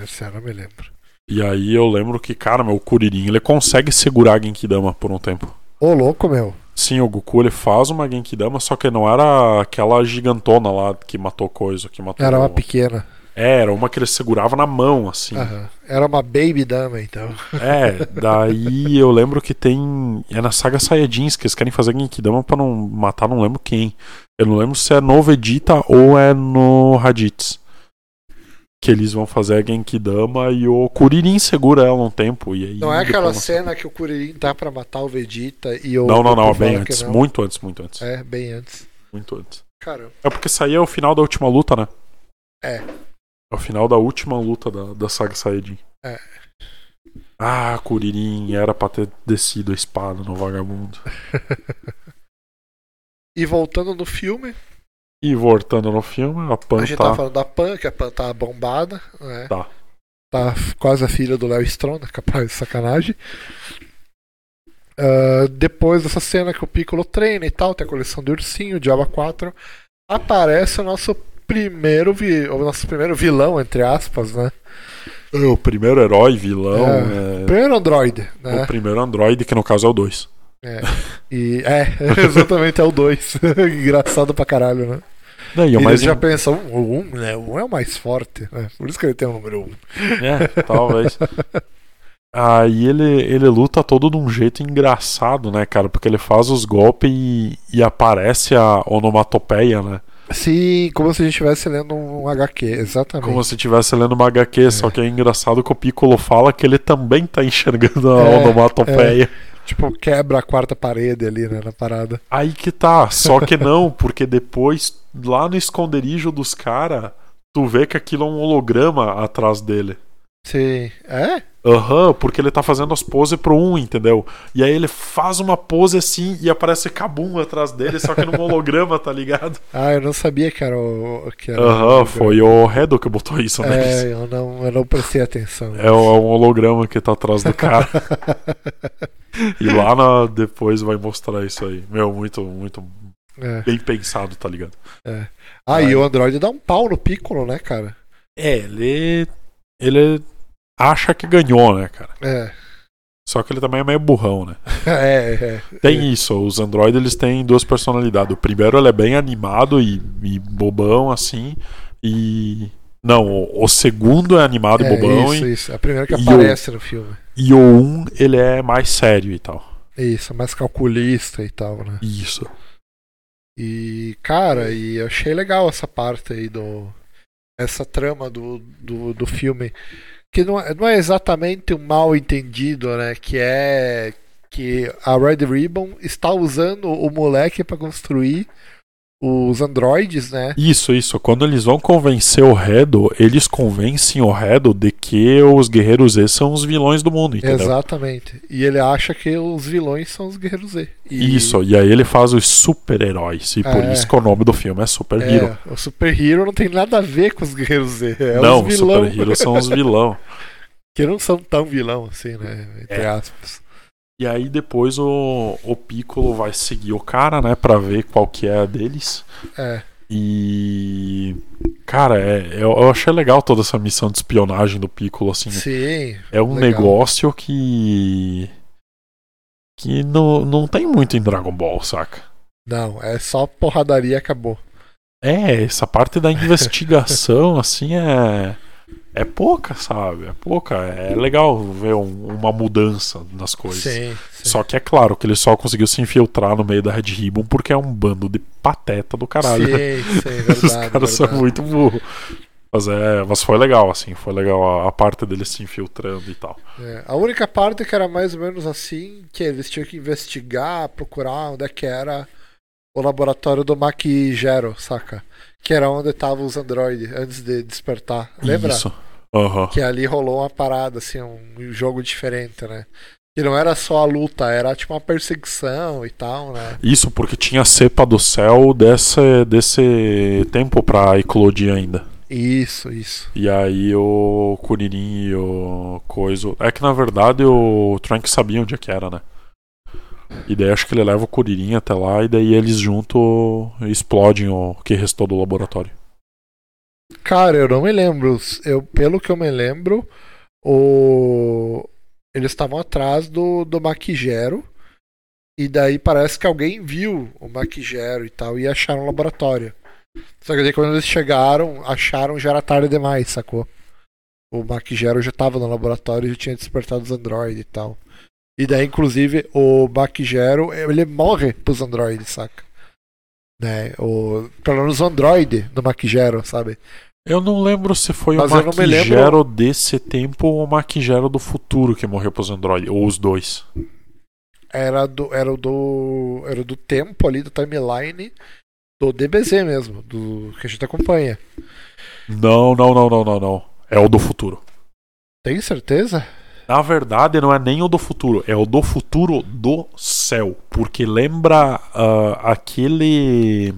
Esse ano eu me lembro. E aí eu lembro que, cara, meu Kuririn, ele consegue segurar a Genkidama por um tempo. Ô, louco, meu. Sim, o Goku ele faz uma Genkidama, só que não era aquela gigantona lá que matou coisa, que matou. Era uma pequena. É, era uma que ele segurava na mão, assim. Aham. Era uma baby dama, então. É, daí eu lembro que tem. É na saga Saiyajins que eles querem fazer Genkidama pra não matar, não lembro quem. Eu não lembro se é no Vegeta ou é no Raditz. Que eles vão fazer a Genkidama e o Kuririn segura ela um tempo. E aí Não é aquela cena que o Kuririn tá pra matar o Vegeta e o. Não, não, não, bem antes. não? Muito antes, muito antes. É, bem antes. Muito antes. Caramba. É porque aí é o final da última luta, né? É. É o final da última luta da, da saga Saiyajin. É. Ah, Kuririn era pra ter descido a espada no vagabundo. *laughs* E voltando no filme, E voltando no filme, a Pan a gente tá... tava falando da Pan, que a Pan tá bombada, né? Tá. Tá quase a filha do Léo Stronda, capaz de sacanagem. Ah, depois dessa cena que o Piccolo treina e tal, tem a coleção do ursinho, o Diaba 4, aparece o nosso primeiro, vi- o nosso primeiro vilão, entre aspas, né? É o primeiro herói, vilão. é, Primeiro androide, né? O primeiro androide, que no caso é o 2. E é, *laughs* exatamente é o 2. *laughs* Engraçado pra caralho, né? Daí, E eles já pensam, o 1, um, né? O 1 um é o mais forte, né? Por isso que ele tem o número 1. Um. É, talvez. *laughs* Aí ele, ele luta todo de um jeito engraçado, né, cara? Porque ele faz os golpes e, e aparece a onomatopeia, né? Sim, como se a gente estivesse lendo um HQ, exatamente. Como se estivesse lendo uma HQ, só que é engraçado que o Piccolo fala que ele também tá enxergando a É, onomatopeia. Tipo, quebra a quarta parede ali, né, na parada. Aí que tá, só que não, porque depois, lá no esconderijo dos caras, tu vê que aquilo é um holograma atrás dele. Sim. É? Aham, porque ele tá fazendo as poses pro 1, entendeu? E aí ele faz uma pose assim e aparece Kabum atrás dele, só que num holograma, tá ligado? *laughs* Ah, eu não sabia que era o. Aham, o- foi o Redo que botou isso neles. É, eu não, eu não prestei atenção. É o- é um holograma que tá atrás do cara. *laughs* e lá na- depois vai mostrar isso aí. Meu, muito, muito É. bem pensado, tá ligado? Ah, e o Android dá um pau no Piccolo, né, cara? É, ele. Ele acha que ganhou, né, cara? É. Só que ele também é meio burrão, né? *laughs* É, é. Tem isso, os androides eles têm duas personalidades. O primeiro ele é bem animado e, e bobão, assim. E. Não, o, o segundo é animado É, e bobão. isso, E, isso. É a primeira que aparece no filme. e o um ele é mais sério e tal. Isso, mais calculista e tal, né? Isso. E, cara, e eu achei legal essa parte aí do. Essa trama do, do, do filme. Que não é, não é exatamente um mal entendido, né? Que é que a Red Ribbon está usando o moleque para construir os androides, né? Isso, isso. Quando eles vão convencer o Redo, eles convencem o Redo de que os guerreiros Z são os vilões do mundo, entendeu? Exatamente. E ele acha que os vilões são os guerreiros Z. E- Isso, e aí ele faz os super-heróis. E por É. isso que o nome do filme é Super Hero. É, o Super Hero não tem nada a ver com os guerreiros Z. É não, os vilão. Super Heroes são os vilão. *laughs* Que não são tão vilão assim, né? Entre É. aspas. E aí depois o, o Piccolo vai seguir o cara, né, pra ver qual que é a deles. É. E. Cara, é, eu, eu achei legal toda essa missão de espionagem do Piccolo, assim. Sim. é um legal. negócio que. que não, não tem muito em Dragon Ball, saca? Não, é só porradaria e acabou. É, essa parte da investigação, *laughs* assim, é. É pouca, sabe? É pouca. É legal ver um- uma mudança nas coisas. Sim, sim. Só que é claro que ele só conseguiu se infiltrar no meio da Red Ribbon porque é um bando de pateta do caralho. Sim, sim, *laughs* verdade. Os caras são muito burros. Mas, é, mas foi legal, assim. Foi legal a, a parte dele se infiltrando e tal. É, a única parte que era mais ou menos assim, que eles tinham que investigar, procurar onde é que era o laboratório do Mac Gero, saca? Que era onde estavam os androides antes de despertar. Lembra? Isso. Aham. Que ali rolou uma parada, assim, um jogo diferente, né? Que não era só a luta, era tipo uma perseguição e tal, né? Isso porque tinha cepa do céu desse, desse tempo pra eclodir ainda. Isso, isso. E aí o Kuririn e o Coiso. É que na verdade o Trunks sabia onde é que era, né? E daí acho que ele leva o Kuririn até lá e daí eles junto explodem o que restou do laboratório. Cara, eu não me lembro. Eu, pelo que eu me lembro, o... eles estavam atrás do, do Maquigero. E daí parece que alguém viu o Maquigero e tal e acharam o laboratório. Só que daí quando eles chegaram, acharam já era tarde demais, sacou? O Maquigero já tava no laboratório e já tinha despertado os androides e tal. E daí, inclusive, o Maquigero, ele morre pros androides, saca? Né? O, pelo menos o androide do Maquigero, sabe? Eu não lembro se foi Mas o me lembro- Maquigero desse tempo ou o Maquigero do futuro que morreu pros androides, ou os dois. Era do, era o do. Era do tempo ali, do timeline do DBZ mesmo, do que a gente acompanha. Não, não, não, não, não, não. É o do futuro. Tem certeza? Na verdade, não é nem o do futuro, é o do futuro do céu. Porque lembra ah, aquele.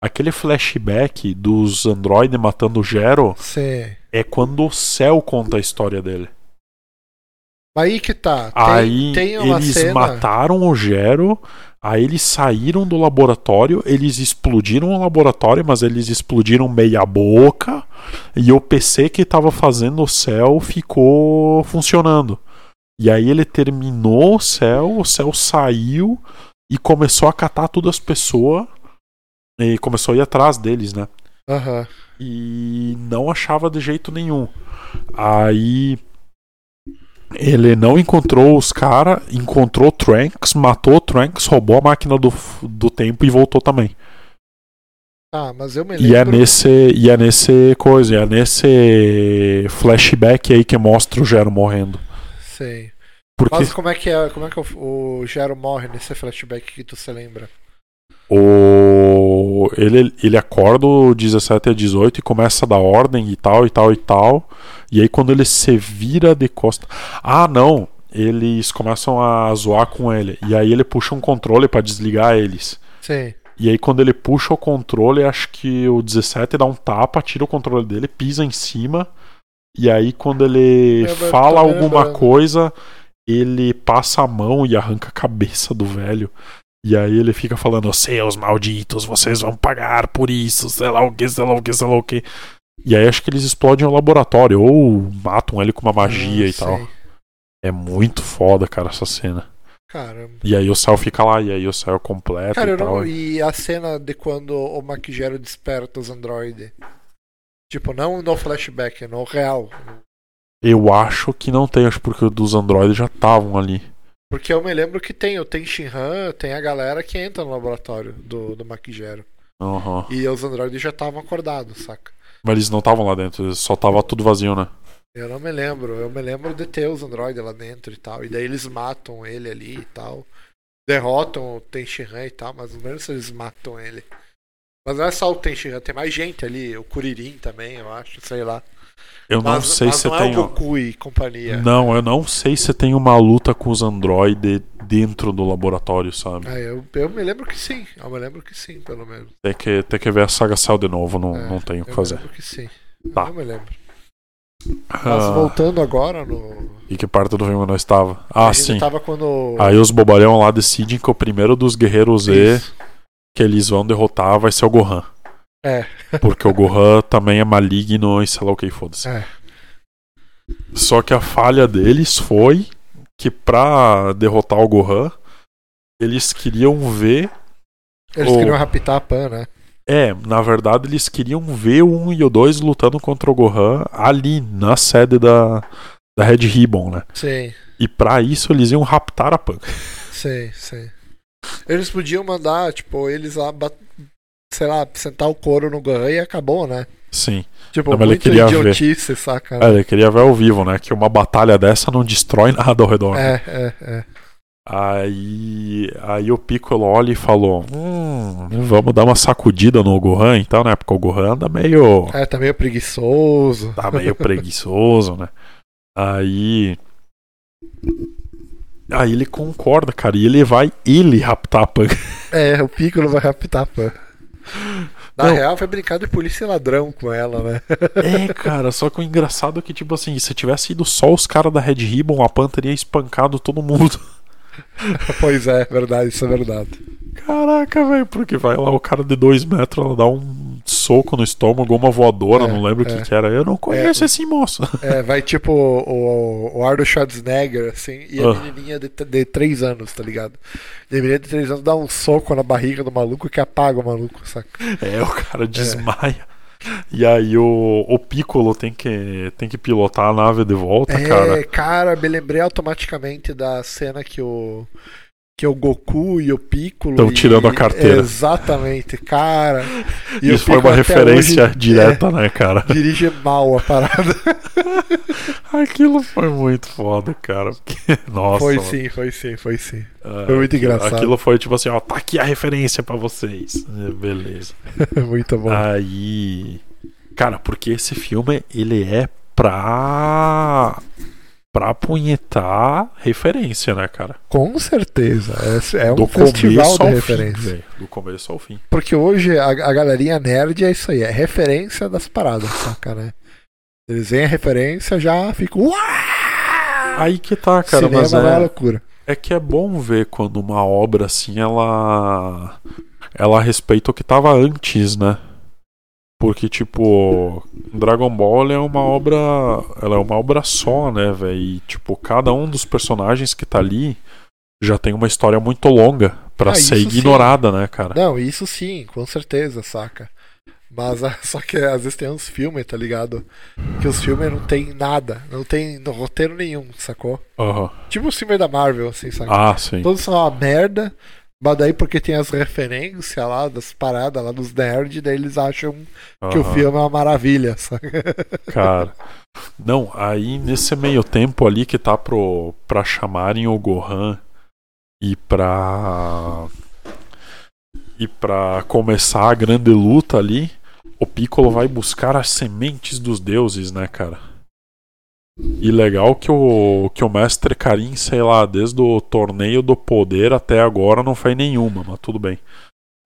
Aquele flashback dos androides matando o Gero Sim. é quando o céu conta a história dele. Aí que tá. Tem, aí tem eles cena. mataram o Gero, aí eles saíram do laboratório, eles explodiram o laboratório, mas eles explodiram meia boca, e o PC que estava fazendo o céu ficou funcionando. E aí ele terminou o céu, o céu saiu e começou a catar todas as pessoas e começou a ir atrás deles, né? Aham. e não achava de jeito nenhum. Aí ele não encontrou os caras, encontrou o Tranks, matou o Tranks, roubou a máquina do, do tempo e voltou também. Ah, mas eu me E é lembro. nesse, e é nesse coisa, é nesse flashback aí que mostra o Gero morrendo. Sei. Porque Mas como é que é, como é que o, o Gero morre nesse flashback que tu se lembra? o ele, ele acorda o 17 a 18 e começa a dar ordem e tal e tal e tal. E aí quando ele se vira de costa. Ah, não! Eles começam a zoar com ele. E aí ele puxa um controle pra desligar eles. Sim. E aí quando ele puxa o controle, acho que o 17 dá um tapa, tira o controle dele, pisa em cima. E aí quando ele Eu fala me alguma coisa, ele passa a mão e arranca a cabeça do velho. E aí ele fica falando, seus malditos, vocês vão pagar por isso, sei lá o que, sei lá o que, sei lá o que. E aí acho que eles explodem o laboratório, ou matam ele com uma magia Ah, e tal. É muito foda, cara, essa cena. Caramba. E aí o céu fica lá, e aí o céu completo Cara, e tal. não. E a cena de quando o Maquigero desperta os androides? Tipo, não no flashback, no real. Eu acho que não tem, acho porque dos androides já estavam ali. Porque eu me lembro que tem o Ten Shinhan, tem a galera que entra no laboratório do, do Maquigero. Aham. E os androides já estavam acordados, saca? Mas eles não estavam lá dentro, só tava tudo vazio, né? Eu não me lembro. Eu me lembro de ter os androides lá dentro e tal. E daí eles matam ele ali e tal. Derrotam o Ten Shinhan e tal, mas não lembro se eles matam ele. Mas não é só o Ten Shinhan, tem mais gente ali. O Kuririn também, eu acho, sei lá. Eu não mas, sei mas se não tem. é o Goku e companhia. Não, eu não sei se tem uma luta com os androides dentro do laboratório, sabe? Ah, eu, eu me lembro que sim. Eu me lembro que sim, pelo menos. Tem que, tem que ver a saga Cell de novo, não, É, não tenho o que Eu fazer. me lembro que sim. Tá. Eu me lembro. Mas Ah, voltando agora no. e que parte do filme nós estava? Ah, sim. quando. Aí os bobalhão lá decidem que o primeiro dos guerreiros Z Isso. que eles vão derrotar vai ser o Gohan. É. Porque o Gohan também é maligno e sei lá o que, foda-se. É. Só que a falha deles foi que pra derrotar o Gohan, eles queriam ver. Eles o- queriam raptar a Pan, né? É, na verdade, eles queriam ver o 1 e o 2 lutando contra o Gohan ali na sede da, da Red Ribbon, né? Sim, E pra isso eles iam raptar a Pan. sim, sim. Eles podiam mandar, tipo, eles lá, sei lá, sentar o couro no Gohan e acabou, né? Sim. Tipo, Não, mas ele muito queria ver. idiotice, saca? É, ele queria ver ao vivo, né? Que uma batalha dessa não destrói *laughs* nada ao redor. né? É, é, é. Aí, aí o Piccolo olha e falou: Hum, vamos dar uma sacudida no Gohan então, né? Porque o Gohan anda meio. É, tá meio preguiçoso. tá meio preguiçoso, né? Aí. Aí ele concorda, cara, e ele vai ele raptar a Pan. É, o Piccolo vai raptar a Pan. Na Não. real, foi brincar de polícia e ladrão com ela, né? *laughs* É, cara, só que o engraçado é que, tipo assim, se tivesse ido só os caras da Red Ribbon, a Pan teria espancado todo mundo. *laughs* pois é, verdade, isso é verdade. Caraca, velho, porque vai lá o cara de dois metros, ela dá um soco no estômago, uma voadora, É, não lembro o é. que que era. Eu não conheço esse moço. *laughs* É, vai tipo o, o Arnold Schwarzenegger, assim, e a Ah. menininha de, de 3 anos, tá ligado? E a menininha de 3 anos dá um soco na barriga do maluco que apaga o maluco, saca? É, o cara desmaia. E aí o, o Piccolo tem que, tem que pilotar a nave de volta, é, cara. cara, me lembrei automaticamente da cena que o que é o Goku e o Piccolo. Tão e- tirando a carteira. Exatamente, cara. E Isso foi uma referência hoje, direta, né, cara? é, dirige mal a parada. *laughs* Aquilo foi muito foda, cara. porque- Nossa. foi mano. sim, foi sim, foi sim. Ah, foi muito engraçado. Aquilo foi tipo assim, ó, tá aqui a referência pra vocês. É, Beleza. *laughs* Muito bom. Aí. Cara, porque esse filme, ele é pra. Pra apunhetar referência, né, cara? Com certeza. É, é um Do festival de fim, referência. velho. Do começo ao fim. Porque hoje a, a galerinha nerd é isso aí, é referência das paradas, saca, né? Eles veem a referência, já ficam. Aí que tá, cara, Cinema mas é é, loucura. é que é bom ver quando uma obra assim, ela. Ela respeita o que tava antes, né? Porque, tipo, Dragon Ball é uma obra. Ela é uma obra só, né, velho? E, tipo, cada um dos personagens que tá ali já tem uma história muito longa pra Ah, ser isso sim. ignorada, né, cara? Não, isso sim, com certeza, saca? Mas ah, *laughs* só que às vezes tem uns filmes, tá ligado? Que os filmes não tem nada, não tem no roteiro nenhum, sacou? Aham. Tipo os filmes da Marvel, assim, saca? Ah, sim. Todos são uma merda, mas daí porque tem as referências lá das paradas lá dos nerds, daí eles acham que o filme é uma maravilha, saca? *laughs* Cara. Não, aí nesse meio tempo ali que tá pro, pra chamarem o Gohan e pra. E pra começar a grande luta ali, o Piccolo vai buscar as sementes dos deuses, né, cara? E legal que o, que o mestre Karim, sei lá, desde o torneio do poder até agora não fez nenhuma, mas tudo bem.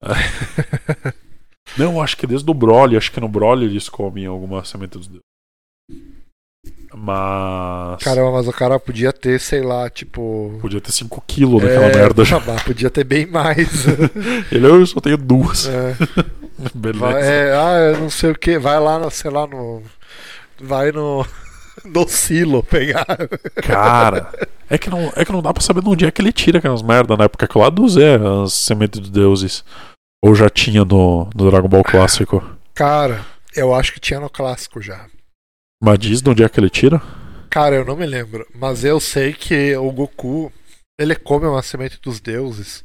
*laughs* Não, acho que desde o Broly, acho que no Broly eles comem alguma semente dos deuses. Mas. Caramba, mas o cara podia ter, sei lá, tipo. Podia ter 5 quilos daquela é, merda já. podia ter bem mais. *laughs* Ele eu só tenho duas. É. *laughs* Beleza. Vai, é, ah, eu não sei o que. Vai lá, sei lá, no. Vai no. *laughs* No silo pegar. Cara, é que, não, é que não dá pra saber de onde é que ele tira aquelas merda, né? Porque aquilo lá do Zé, as sementes dos deuses. Ou já tinha no, no Dragon Ball clássico. Cara, eu acho que tinha no clássico já. Mas diz de onde é que ele tira? Cara, eu não me lembro. Mas eu sei que o Goku. Ele come uma semente dos deuses.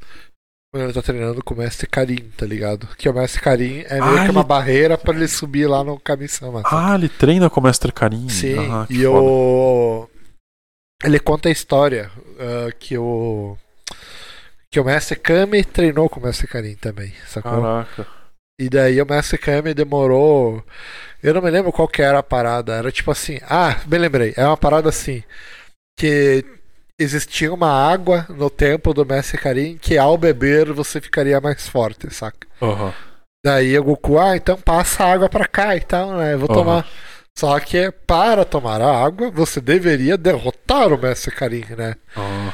Quando ele tá treinando com o Mestre Karin, tá ligado? Que o Mestre Karin é meio Ah, que uma ele- barreira pra ele subir lá no Kami-sama. Ah, ele treina com o Mestre Karim. Sim, Ah, e o. Ele conta a história ah, que o. Que o Mestre Kami treinou com o Mestre Karin também, sacou? Caraca. E daí o Mestre Kami demorou. Eu não me lembro qual que era a parada. Era tipo assim. Ah, bem lembrei. É uma parada assim. Que existia uma água no templo do Mestre Karin que ao beber você ficaria mais forte, saca? Aham. Daí o Goku, ah, então passa a água pra cá e tal, né? Eu Vou Aham. tomar. Só que para tomar a água, você deveria derrotar o Mestre Karin, né? Ah,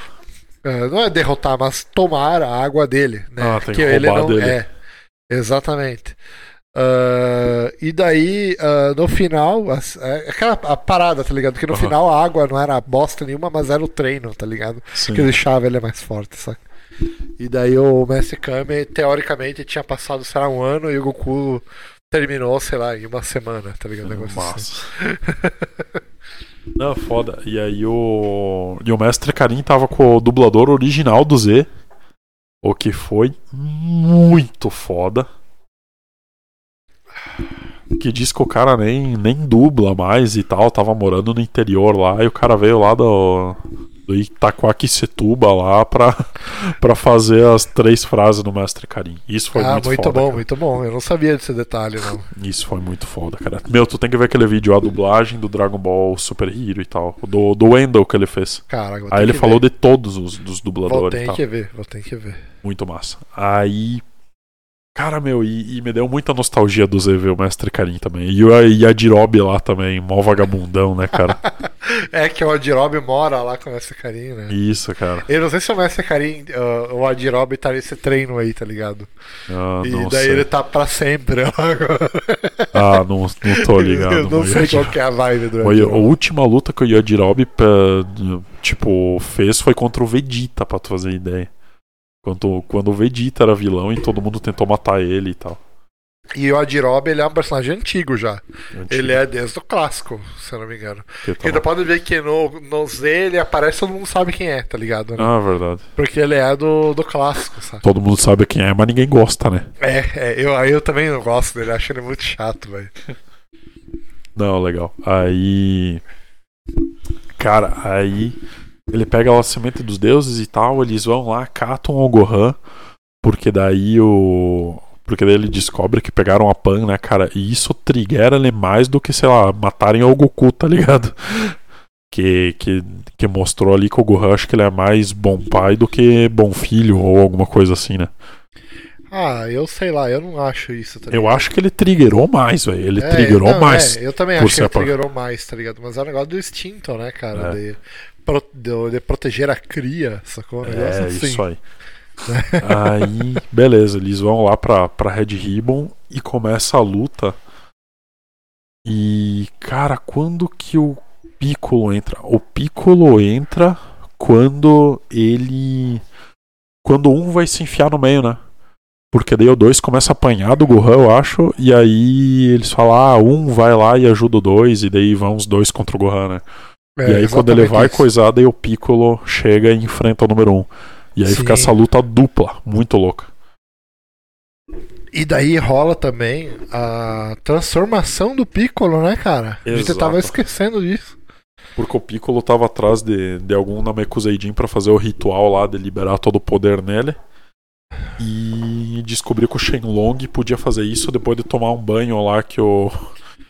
Ah, Não é derrotar, mas tomar a água dele, né? Ah, tem Porque que ele não dele. é. Exatamente. Ah, e daí, ah, no final, as- é aquela a parada, tá ligado? Que no Aham. final a água não era bosta nenhuma, mas era o treino, tá ligado? sim. Que deixava ele mais forte, saca? E daí o Mestre Kame, teoricamente, tinha passado, sei lá, um ano e o Goku terminou, sei lá, em uma semana, tá ligado? Negócio assim. Massa. Não, foda. E aí o. E o mestre Karim tava com o dublador original do Z. O que foi muito foda. Que diz que o cara nem, nem dubla mais e tal, tava morando no interior lá, e o cara veio lá do, do Itaquaquecetuba lá pra, *laughs* pra fazer as três frases do Mestre Karim. Isso foi ah, muito, muito, foda. bom, cara. muito bom. Eu não sabia desse detalhe, não. Isso foi muito foda, cara. Meu, tu tem que ver aquele vídeo, a dublagem do Dragon Ball Super Hero e tal. Do, do Wendell que ele fez. Cara, vou Aí ele falou ver. de todos os dos Vou dubladores e ter que ver, vou ter que ver. Muito massa. Aí. Cara, meu, e, e me deu muita nostalgia do Z ver o Mestre Karim também. E, o- e a lá também, mó vagabundão, né, cara? *laughs* É que o Adirob mora lá com o Mestre Karim, né? Isso, cara. Eu não sei se o Mestre Karim, ah, o Adirob tá nesse treino aí, tá ligado? Ah, E daí sei. ele tá pra sempre agora. *laughs* Ah, não, não tô *laughs* ligado. Eu não sei qual que é a vibe do Foi a Adirob. última luta que o Yajirobe, pá, tipo, fez foi contra o Vegeta, pra tu fazer ideia. Quando, quando o Vegeta era vilão e todo mundo tentou matar ele e tal. E o Adirob, ele é um personagem antigo já. Antigo. Ele é desde o clássico, se eu não me engano. Tá Ainda pode ver que no, no Z ele aparece, todo mundo sabe quem é, tá ligado? né? Ah, verdade. Porque ele é do, do clássico, sabe? Todo mundo sabe quem é, mas ninguém gosta, né? É, é eu, eu também não gosto dele, acho ele muito chato, velho. Não, legal. Aí. Cara, aí. Ele pega lá a semente dos deuses e tal, eles vão lá, catam o Gohan, porque daí o. Porque daí ele descobre que pegaram a Pan, né, cara? E isso triggera ele mais do que, sei lá, matarem o Goku, tá ligado? *laughs* Que, que, que mostrou ali que o Gohan acho que ele é mais bom pai do que bom filho ou alguma coisa assim, né? Ah, eu sei lá, eu não acho isso, tá Eu acho que ele triggerou mais, velho. Ele É, triggerou não, mais. é, eu também acho que ele triggerou mais, tá ligado? Mas é um negócio do instinto, né, cara? É. De, pro- de, de proteger a cria, sacou? É, assim. isso aí. aí, beleza, eles vão lá pra, pra Red Ribbon e começa a luta. E, cara, quando que o Piccolo entra? O Piccolo entra quando ele. Quando um vai se enfiar no meio, né? Porque daí o dois começa a apanhar do Gohan, eu acho, e aí eles falam, ah, um vai lá e ajuda o dois, e daí vão os dois contra o Gohan, né? É, e aí quando ele vai isso. coisar, daí o Piccolo chega e enfrenta o número 1. Um. E aí Sim. fica essa luta dupla, muito louca. E daí rola também a transformação do Piccolo, né, cara? A gente Exato. tava esquecendo disso. Porque o Piccolo tava atrás de, de algum Namekuseidin pra fazer o ritual lá de liberar todo o poder nele. E descobriu que o Shenlong podia fazer isso depois de tomar um banho lá que o,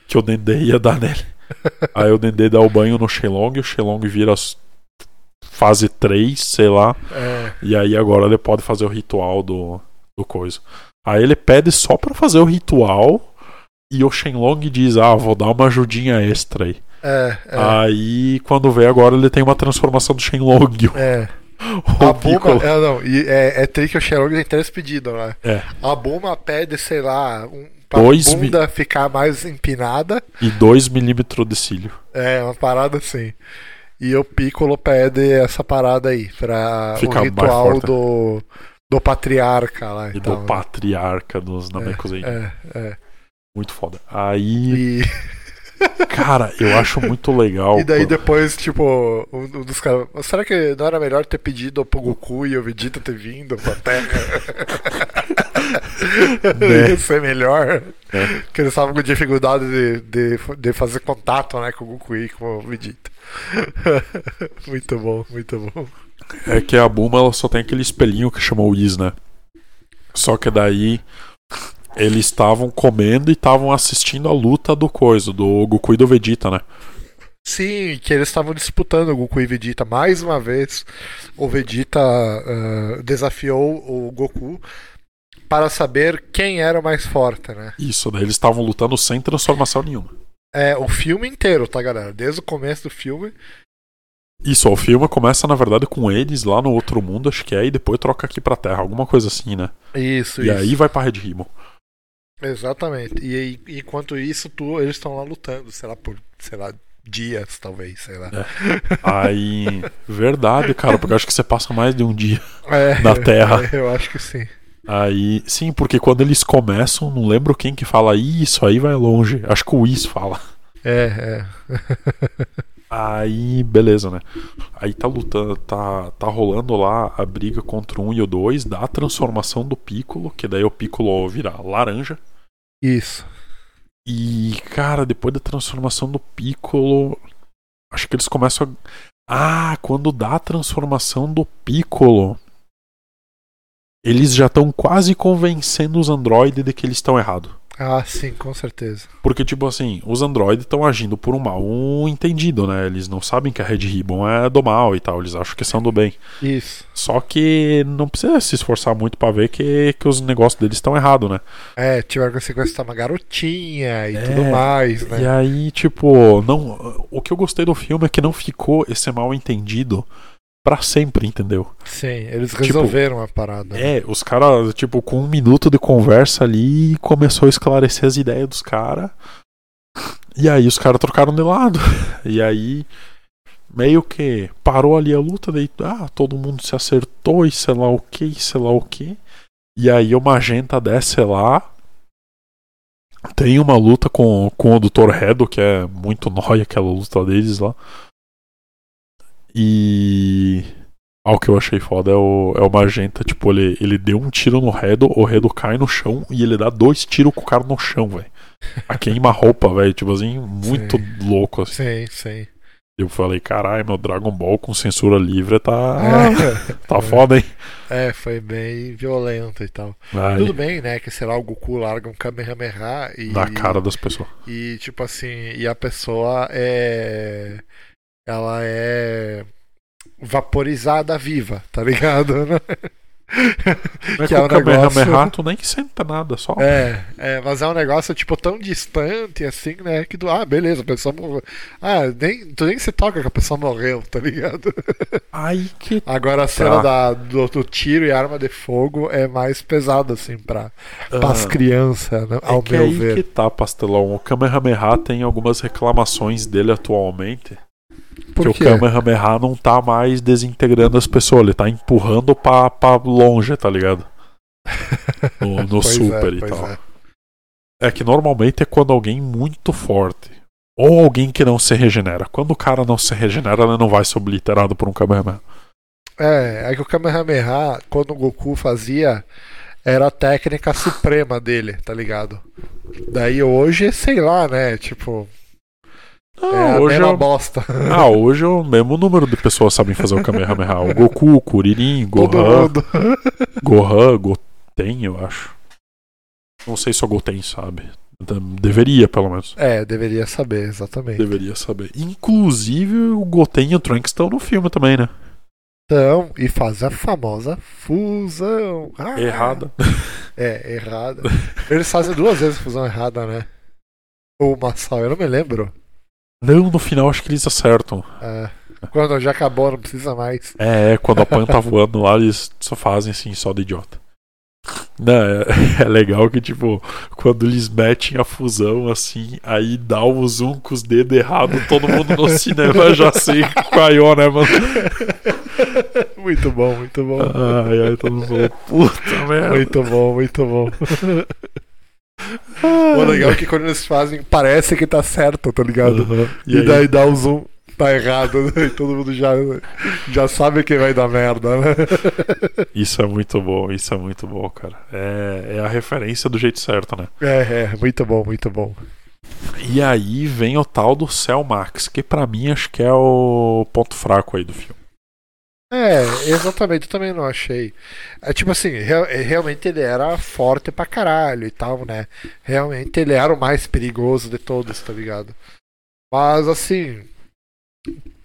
que o Dendê ia dar nele. *laughs* Aí o Dendê dá o banho no Shenlong, o Shenlong vira fase 3, sei lá. É, E aí agora ele pode fazer o ritual do, do coisa. Aí ele pede só pra fazer o ritual. E o Shenlong diz: Ah, vou dar uma ajudinha extra aí. é, é. Aí quando vê agora ele tem uma transformação do Shenlong. *laughs* é. O A. Buma, é, não, e é, é tri que o Shenlong tem três pedidos, né? É. A Buma pede, sei lá, um, pra Dois bunda ficar mais empinada. E 2 milímetros de cílio. É, uma parada assim. E o Piccolo pede essa parada aí, pra Ficar o ritual do, do patriarca lá. E então, do patriarca dos Namekuseidin. É, é. Muito foda. Aí, E, *laughs* cara, eu acho muito legal. e daí depois, tipo, um, um dos caras. Será que não era melhor ter pedido pro Goku e o Vegeta ter vindo pra Terra? *laughs* *laughs* Né? *laughs* Ia ser melhor. É. Porque eles estavam com dificuldade de, de, de fazer contato né, com o Goku e com o Vegeta. *laughs* muito bom, muito bom. É que a Buma ela só tem aquele espelhinho que chamou Whis, né? Só que daí eles estavam comendo e estavam assistindo a luta do coisa, do Goku e do Vegeta, né? Sim, que eles estavam disputando o Goku e Vegeta. Mais uma vez, o Vegeta ah, desafiou o Goku para saber quem era o mais forte, né? Isso, daí eles estavam lutando sem transformação nenhuma. É, o filme inteiro, tá, galera? Desde o começo do filme. Isso, o filme começa na verdade com eles lá no outro mundo, acho que é, e depois troca aqui pra Terra, alguma coisa assim, né? Isso, e isso. aí vai pra Red Ribbon. Exatamente. E aí, enquanto isso, tu, eles estão lá lutando, sei lá, por, sei lá, dias, talvez, sei lá. Aí, *laughs* verdade, cara, porque eu acho que você passa mais de um dia. É, Na Terra. Eu acho que sim. Aí, sim, porque quando eles começam, não lembro quem que fala isso aí vai longe. Acho que o Whis fala. É, é. Aí, beleza, né? Aí tá lutando, tá, tá rolando lá a briga contra o 1 e o 2, dá a transformação do Piccolo, que daí o Piccolo vira laranja. Isso. E, cara, depois da transformação do Piccolo, acho que eles começam a. Ah, quando dá a transformação do Piccolo, eles já estão quase convencendo os androides de que eles estão errados. Ah, sim, com certeza. Porque, tipo assim, os androides estão agindo por um mal entendido, né? Eles não sabem que a Red Ribbon é do mal e tal, eles acham que são do bem. Isso. Só que não precisa se esforçar muito pra ver que, que os negócios deles estão errados, né? É, tiveram que sequestrar uma garotinha e É, tudo mais, né? E aí, tipo, não, o que eu gostei do filme é que não ficou esse mal entendido pra sempre, entendeu? Sim, eles Tipo, resolveram a parada. É, os caras, tipo, com um minuto de conversa ali, começou a esclarecer as ideias dos caras. E aí os caras trocaram de lado. *laughs* E aí, meio que parou ali a luta, daí, ah, todo mundo se acertou e sei lá o que, sei lá o que. E aí o Magenta desce lá Tem uma luta com, com o Dr. Redo, que é muito nóia aquela luta deles lá. E. Ah, o que eu achei foda é o, é o Magenta, tipo, ele, ele deu um tiro no Redo, o Redo cai no chão e ele dá dois tiros com o cara no chão, velho. A queima-roupa, velho, tipo assim, muito louco, assim. Sim, sim. Eu falei, caralho, meu Dragon Ball com censura livre tá. É, *laughs* Tá foda, hein? é, foi bem violento e tal. Ai, Tudo bem, né? Que sei lá, o Goku larga um Kamehameha e. na cara das pessoas. E tipo assim, e a pessoa é. Ela é. vaporizada viva, tá ligado? *laughs* Mas que é um o Kamehameha negócio- tu nem senta nada, só. É, é, mas é um negócio tipo tão distante assim, né? Que do, ah, beleza, a pessoa morreu. Ah, nem, tu nem se toca que a pessoa morreu, tá ligado? *laughs* Ai, que. Agora a cena Tá. da, do, do tiro e arma de fogo é mais pesada, assim, pra, Ah, pras crianças, né, ao é que meu aí ver. que tá, pastelão. O Kamehameha tem algumas reclamações dele atualmente. Por que o Kamehameha não tá mais desintegrando as pessoas, ele tá empurrando pra, pra longe, tá ligado? *laughs* No, no é, super e pois tal. é. É que normalmente é quando alguém muito forte. Ou alguém que não se regenera. Quando o cara não se regenera, ele não vai ser obliterado por um Kamehameha. É, é que o Kamehameha, quando o Goku fazia, era a técnica suprema dele, tá ligado? Daí hoje, sei lá, né? Tipo, Não, é a hoje mesma eu... bosta. *laughs* Ah, hoje é o mesmo número de pessoas sabem fazer o Kamehameha. O Goku, o Kuririn, Gohan. Gohan, Goten, eu acho. Não sei se o Goten sabe. Deveria, pelo menos. É, deveria saber, exatamente. Deveria saber. Inclusive, o Goten e o Trunks estão no filme também, né? Então, e faz a famosa fusão. Ah, Errada. É, errada. Eles fazem duas vezes fusão errada, né? Ou uma só, eu não me lembro. Não, no final acho que eles acertam. É, quando já acabou, não precisa mais. É, é, quando a Pan tá voando lá, eles só fazem assim, só de idiota. Não, é, *laughs* é legal que, tipo, quando eles metem a fusão assim, aí dá o zoom com os dedos errados, todo mundo no *laughs* cinema já sei caiu, né, mano? muito bom, muito bom. Ai, ai, todo mundo puta merda. Muito bom, muito bom. *laughs* O legal é que quando eles fazem, parece que tá certo, tá ligado? Aham. E, aí- daí dá o zoom, tá errado, né? e todo mundo já, já sabe que vai dar merda, né? Isso é muito bom, isso é muito bom, cara. É, é a referência do jeito certo, né? É, é, muito bom, muito bom. E aí vem o tal do Cell Max, que pra mim acho que é o ponto fraco aí do filme. É, exatamente, eu também não achei. É tipo assim, real- é, realmente ele era forte pra caralho e tal, né? Realmente ele era o mais perigoso de todos, tá ligado? Mas assim,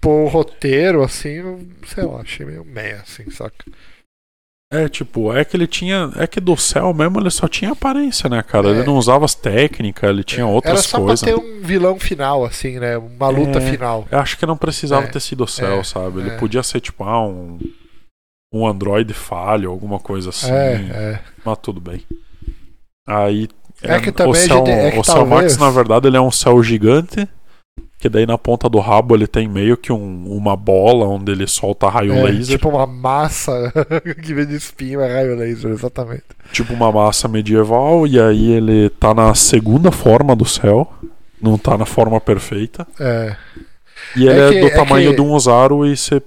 por roteiro, assim, eu, sei lá, achei meio meia, assim, saca? É, tipo, é que ele tinha. É que do céu mesmo ele só tinha aparência, né, cara? É. Ele não usava as técnicas, ele tinha Era outras só coisas. pra ter um vilão final, assim, né? Uma luta É. final. Eu acho que não precisava É. ter sido o céu, É. sabe? Ele É. podia ser, tipo, ah, um. Um androide falho, alguma coisa assim. É, é. Mas tudo bem. Aí. É que também o céu, é que o céu Max, talvez- na verdade, ele é um céu gigante. Que daí na ponta do rabo ele tem meio que um- uma bola onde ele solta raio É, laser. Tipo uma massa *laughs* que vem de espinho, é raio laser, exatamente. tipo uma massa medieval, e aí ele tá na segunda forma do céu, não tá na forma perfeita. É. E ele É é, que- do é tamanho que- de um Ozaru e se,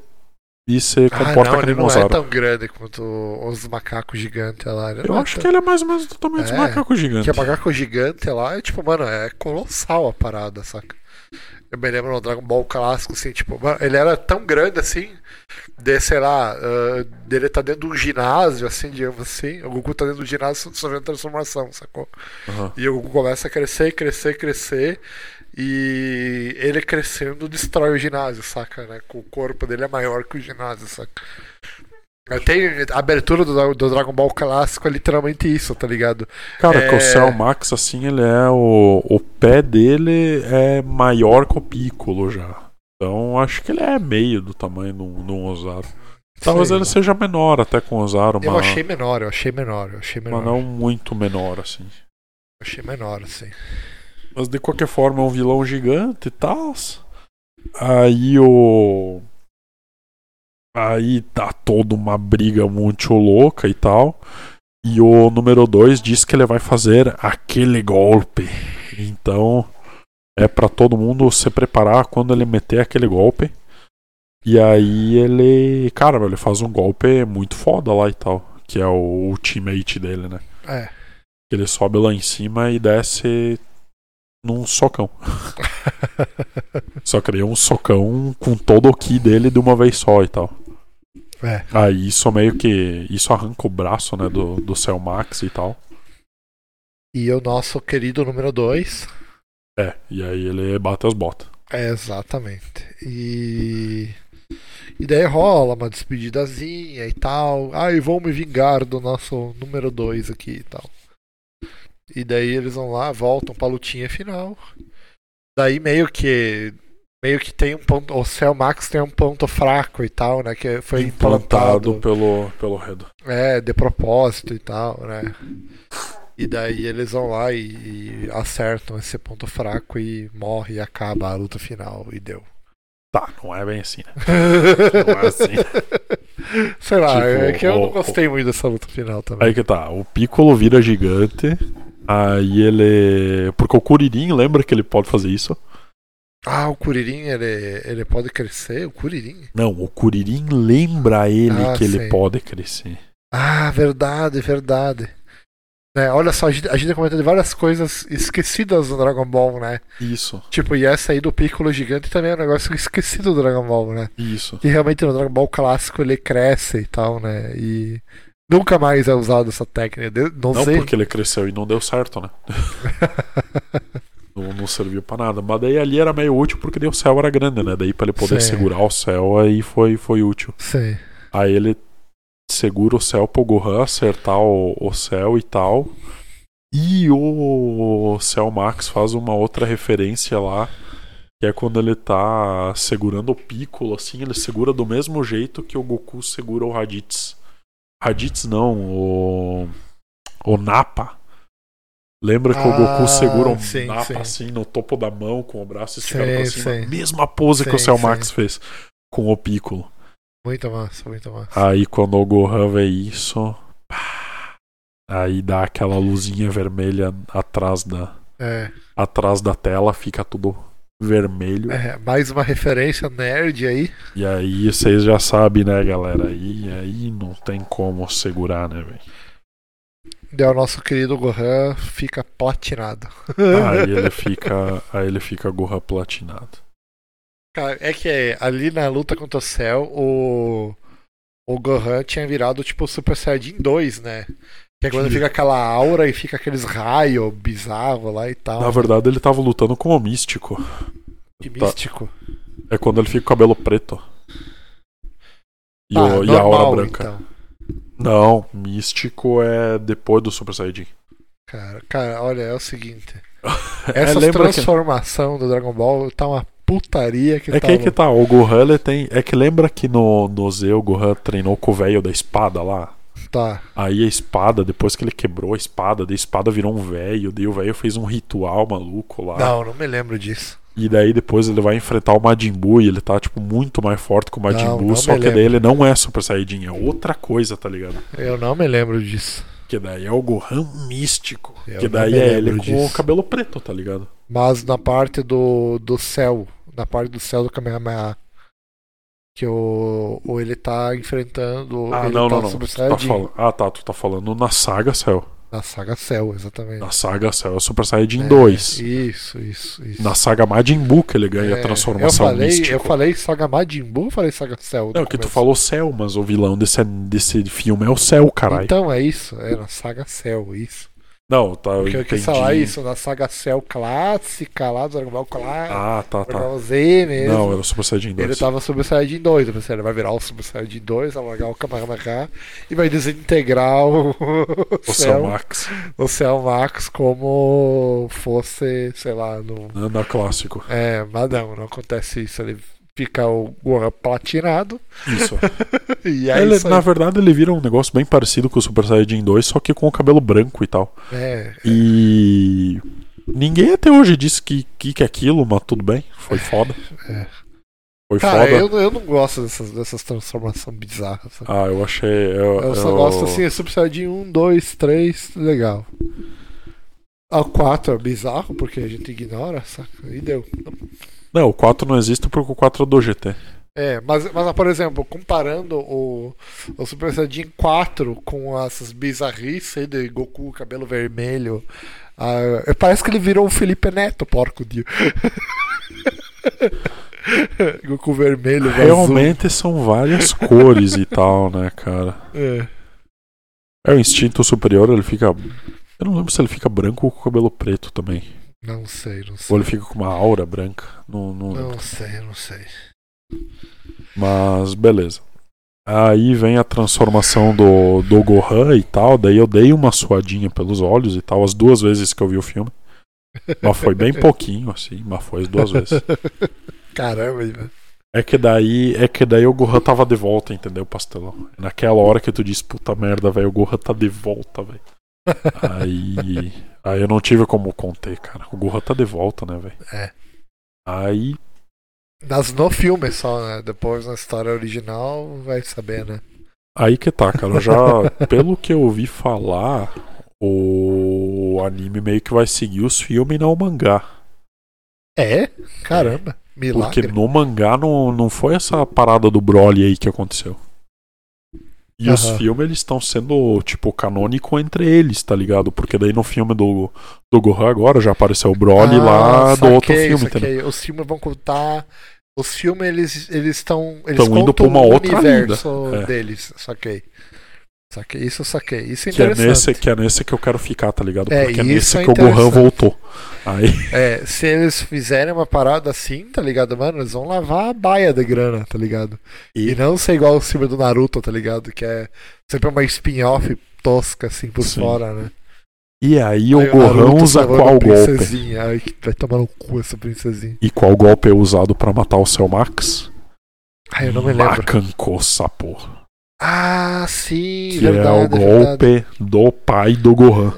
e se Ah, comporta não, como ele um não é tão grande quanto os macacos gigantes lá. Ele Eu não é acho tão- que ele é mais ou menos do tamanho dos É, macacos gigantes. Que macaco gigante lá é tipo, mano, é colossal a parada, saca? Eu me lembro no Dragon Ball clássico, assim, tipo, ele era tão grande assim, de, sei lá, ah, dele tá dentro de um ginásio, assim, digamos assim. O Goku tá dentro do ginásio sofrendo transformação, sacou? Aham. E o Goku começa a crescer, crescer, crescer. E ele crescendo destrói o ginásio, saca? Né? O corpo dele é maior que o ginásio, saca? Tem a abertura do, do Dragon Ball clássico é literalmente isso, tá ligado? Cara, que É. o Cell Max, assim, ele é. O, o pé dele é maior que o Piccolo já. Então acho que ele é meio do tamanho de um, Ozaru. Talvez Sei ele seja menor até com o Ozaru, Eu mas, achei menor, eu achei menor, eu achei menor. mas não muito menor, assim. Eu achei menor, assim. Mas de qualquer forma é um vilão gigante e tal. Aí o. Aí tá toda uma briga muito louca e tal. E o número 2 diz que ele vai fazer aquele golpe. Então é para todo mundo se preparar quando ele meter aquele golpe. E aí ele, cara, ele faz um golpe muito foda lá e tal, que é o ultimate dele, né? É. Ele sobe lá em cima e desce num socão. *laughs* só que é um socão com todo o ki dele de uma vez só e tal. É. Aí isso meio que. Isso arranca o braço, né, do, do Cell Max e tal. E o nosso querido número 2. É, e aí ele bate as botas. É, exatamente. E. E daí rola uma despedidazinha e tal. Ai, vou me vingar do nosso número 2 aqui e tal. E daí eles vão lá, voltam pra lutinha final. Daí meio que. Meio que tem um ponto. O Cell Max tem um ponto fraco e tal, né? Que foi Implantado implantado. pelo, pelo Redo. É, de propósito e tal, né? E daí eles vão lá e, e acertam esse ponto fraco e morre e acaba a luta final e deu. Tá, não é bem assim, né? *laughs* Não é assim. Sei lá, Tipo, é que eu o- não gostei muito dessa luta final também. Aí que tá, o Piccolo vira gigante. Aí ele. Porque o Kuririn lembra que ele pode fazer isso? Ah, o Kuririn, ele, ele pode crescer? O Kuririn? Não, o Kuririn lembra ele Ah, que ele sei. pode crescer. Ah, verdade, verdade. É, olha só, a gente, a gente comentando de várias coisas esquecidas do Dragon Ball, né? Isso, Tipo, e essa aí do Piccolo gigante também é um negócio esquecido do Dragon Ball, né? isso. Que realmente no Dragon Ball clássico ele cresce e tal, né? E nunca mais é usado essa técnica. Não, Não sei. porque ele cresceu e não deu certo, né? *laughs* não, não serviu pra nada. Mas daí ali era meio útil porque daí o céu era grande, né? Daí pra ele poder Sim. segurar o céu aí foi, foi útil. Sei. Aí ele segura o céu pro Gohan acertar o, o céu e tal. E o Cell Max faz uma outra referência lá. Que é quando ele tá segurando o Piccolo, assim, ele segura do mesmo jeito que o Goku segura o Raditz. Raditz não, o. O Nappa. Lembra que o Ah, Goku segura o sim, Nappa sim. assim no topo da mão, com o braço esticado Sim, pra cima? sim. Mesma pose que o Sim, Cell sim. Max fez com o Piccolo. Muito massa, muito massa. Aí quando o Gohan vê isso, pá, aí dá aquela luzinha vermelha atrás da, É, atrás da tela, fica tudo vermelho. é, mais uma referência nerd aí. E aí vocês já sabem, né, galera? E aí não tem como segurar, né, velho? Daí o nosso querido Gohan fica platinado. Aí *laughs* ele fica, aí ele fica Gohan platinado. Cara, é que é, ali na luta contra o Cell, o, o Gohan tinha virado tipo Super Saiyajin 2, né? Que é quando fica aquela aura e fica aqueles raios bizarros lá e tal. Na verdade ele tava lutando com o místico. Que tá. místico. É quando ele fica com o cabelo preto. E, Ah, o- e a aura normal, branca. Então. Não, místico é depois do Super Saiyajin. Cara, cara, olha, é o seguinte. *laughs* É, Essa que- transformação do Dragon Ball tá uma putaria que É tá que aí que tá, o Gohan ele tem. É que lembra que no, no Z o Gohan treinou com o velho da espada lá? Tá. Aí a espada, depois que ele quebrou a espada, daí a espada virou um velho, daí o velho fez um ritual maluco lá. Não, não me lembro disso. E daí depois ele vai enfrentar o Majin Buu e ele tá, tipo, muito mais forte que o Majin Não, Buu, não só que daí lembro. ele não é Super Saiyajin, é outra coisa, tá ligado? Eu não me lembro disso. Que daí é o Gohan místico. Eu que daí é ele com disso. o cabelo preto, tá ligado? Mas na parte do, do céu, na parte do céu do Kamehameha, que o, o ele tá enfrentando Ah, não, tá não, não. Tu tá falando... Ah, tá, tu tá falando na saga Cell. Na saga Cell, exatamente. Na saga Cell é o Super Saiyajin É, 2. Isso, isso, isso. Na saga Majin Buu que ele ganha É, a transformação eu falei, mística. Eu falei saga Majin Buu ou falei saga Cell? Não, que tu falou Cell, mas o vilão desse, desse filme é o Cell, caralho. Então é isso, é na saga Cell, isso. Não, tá, eu Porque eu entendi. quis falar isso, na saga Cell clássica lá do Dragon Ball clássico. Ah, tá, Dragon tá. Ball Z mesmo. Não, era o Super Saiyajin 2. Ele tava Super Saiyajin 2, eu pensei, ele vai virar o Super Saiyajin 2, vai largar o Kamehameha e vai desintegrar o, O Cell Max. o Cell Max como fosse, sei lá, no... Anda clássico. É, mas não, não acontece isso, ele fica o Gohan platinado Isso. *laughs* e é Ele, isso aí. na verdade, ele vira um negócio bem parecido com o Super Saiyajin 2, só que com o cabelo branco e tal. É, E. Ninguém até hoje disse que que, que é aquilo, mas tudo bem. Foi foda. É. Foi Cara, foda. eu, eu não gosto dessas, dessas transformações bizarras. sabe? Ah, eu achei. Eu, Eu só eu- gosto assim, Super Saiyajin 1, 2, 3, legal. A 4 é bizarro porque a gente ignora, saca? E deu. Não, o 4 não existe porque o 4 é do GT. É, mas, mas por exemplo, comparando o, o Super Saiyajin 4 com essas bizarrices aí de Goku, cabelo vermelho, ah, parece que ele virou o Felipe Neto, porco de. *laughs* Goku vermelho, azul. Realmente são várias cores e tal, né, cara? É. É o instinto superior, ele fica. Eu não lembro se ele fica branco ou com cabelo preto também. Não sei, não sei. Ou ele fica com uma aura branca. Não, não. Não sei, não sei. Mas beleza. Aí vem a transformação do, do Gohan e tal. Daí eu dei uma suadinha pelos olhos e tal, as duas vezes que eu vi o filme. Mas foi bem pouquinho, assim, mas foi as duas vezes. *laughs* Caramba, velho. É que daí, é que daí o Gohan tava de volta, entendeu, pastelão? Naquela hora que tu disse, puta merda, velho, o Gohan tá de volta, velho. Aí, aí eu não tive como conter, cara. O Gohan tá de volta, né, velho? É. Aí, Nas, no filme só, né? Depois na história original vai saber, né? aí que tá, cara. Já, *laughs* pelo que eu ouvi falar, o anime meio que vai seguir os filmes e não o mangá. É? Caramba, milagre. Porque no mangá não, não foi essa parada do Broly aí que aconteceu. E os Aham. filmes eles estão sendo, tipo, canônico entre eles, tá ligado? Porque daí no filme do, do Gohan agora já apareceu o Broly lá do outro Ah, saquei, filme, entendeu? saquei. Os filmes vão contar. Os filmes eles eles estão eles Tão indo pra uma outra universo linha. É. deles. Saquei. Saquei. Isso eu saquei. Isso é Que é, interessante. nesse, que é nesse que eu quero ficar, tá ligado? É, Porque é nesse é que o Gohan interessante. voltou. Aí, É, se eles fizerem uma parada assim, tá ligado, mano? Eles vão lavar a baia de grana, tá ligado? E, E- não ser igual o filme do Naruto, tá ligado? Que é sempre uma spin-off tosca, assim, por Sim. fora, né? e aí o Aí Gohan Naruto usa qual golpe? Ai, vai tomar no cu essa princesinha. E qual golpe é usado pra matar o seu Max? Ai, eu não me lembro. Macanco Sapo. Ah, sim, Que verdade. é o verdade. golpe do pai do Gohan.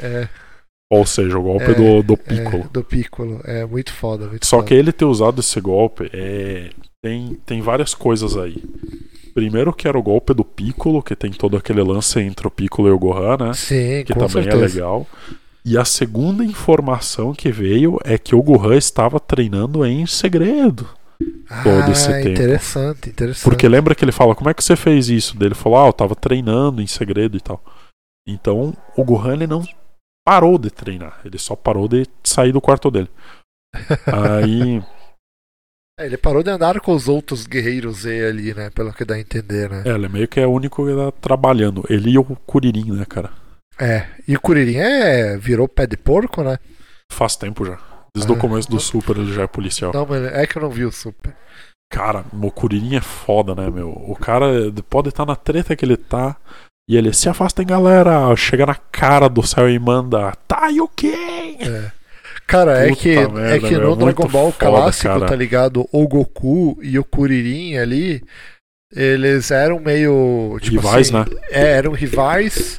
É, é, *laughs* Ou seja, o golpe É, do, do é, Piccolo. do Piccolo. É muito foda, muito Só foda. que ele ter usado esse golpe é... tem, tem várias coisas aí. Primeiro que era o golpe do Piccolo, que tem todo aquele lance entre o Piccolo e o Gohan, né? Sim, Que também certeza. é legal. E a segunda informação que veio é que o Gohan estava treinando em segredo. Todo esse ah, tempo. interessante, interessante. Porque lembra que ele fala, como é que você fez isso? Ele falou, ah, eu tava treinando em segredo e tal. Então, o Gohan ele não parou de treinar, ele só parou de sair do quarto dele. Aí, *laughs* *laughs* É, ele parou de andar com os outros guerreiros Z ali, né? Pelo que dá a entender, né? é, ele meio que é o único que tá trabalhando. Ele e o Kuririn, né, cara? É. E o Kuririn é... virou pé de porco, né? Faz tempo já. Desde o começo do Super ele já é policial. Não, mas é que eu não vi o Super. Cara, o Kuririn é foda, né, meu? O cara pode estar na treta que ele tá. E ele se afasta, hein, galera. Chega na cara do céu e manda. Tá, e o quê? É. Cara, é Puta que, é merda, que meu, no muito Dragon Ball foda, clássico, cara. tá ligado? O Goku e o Kuririn ali, eles eram meio. Tipo Rivais, assim, né? É, eram rivais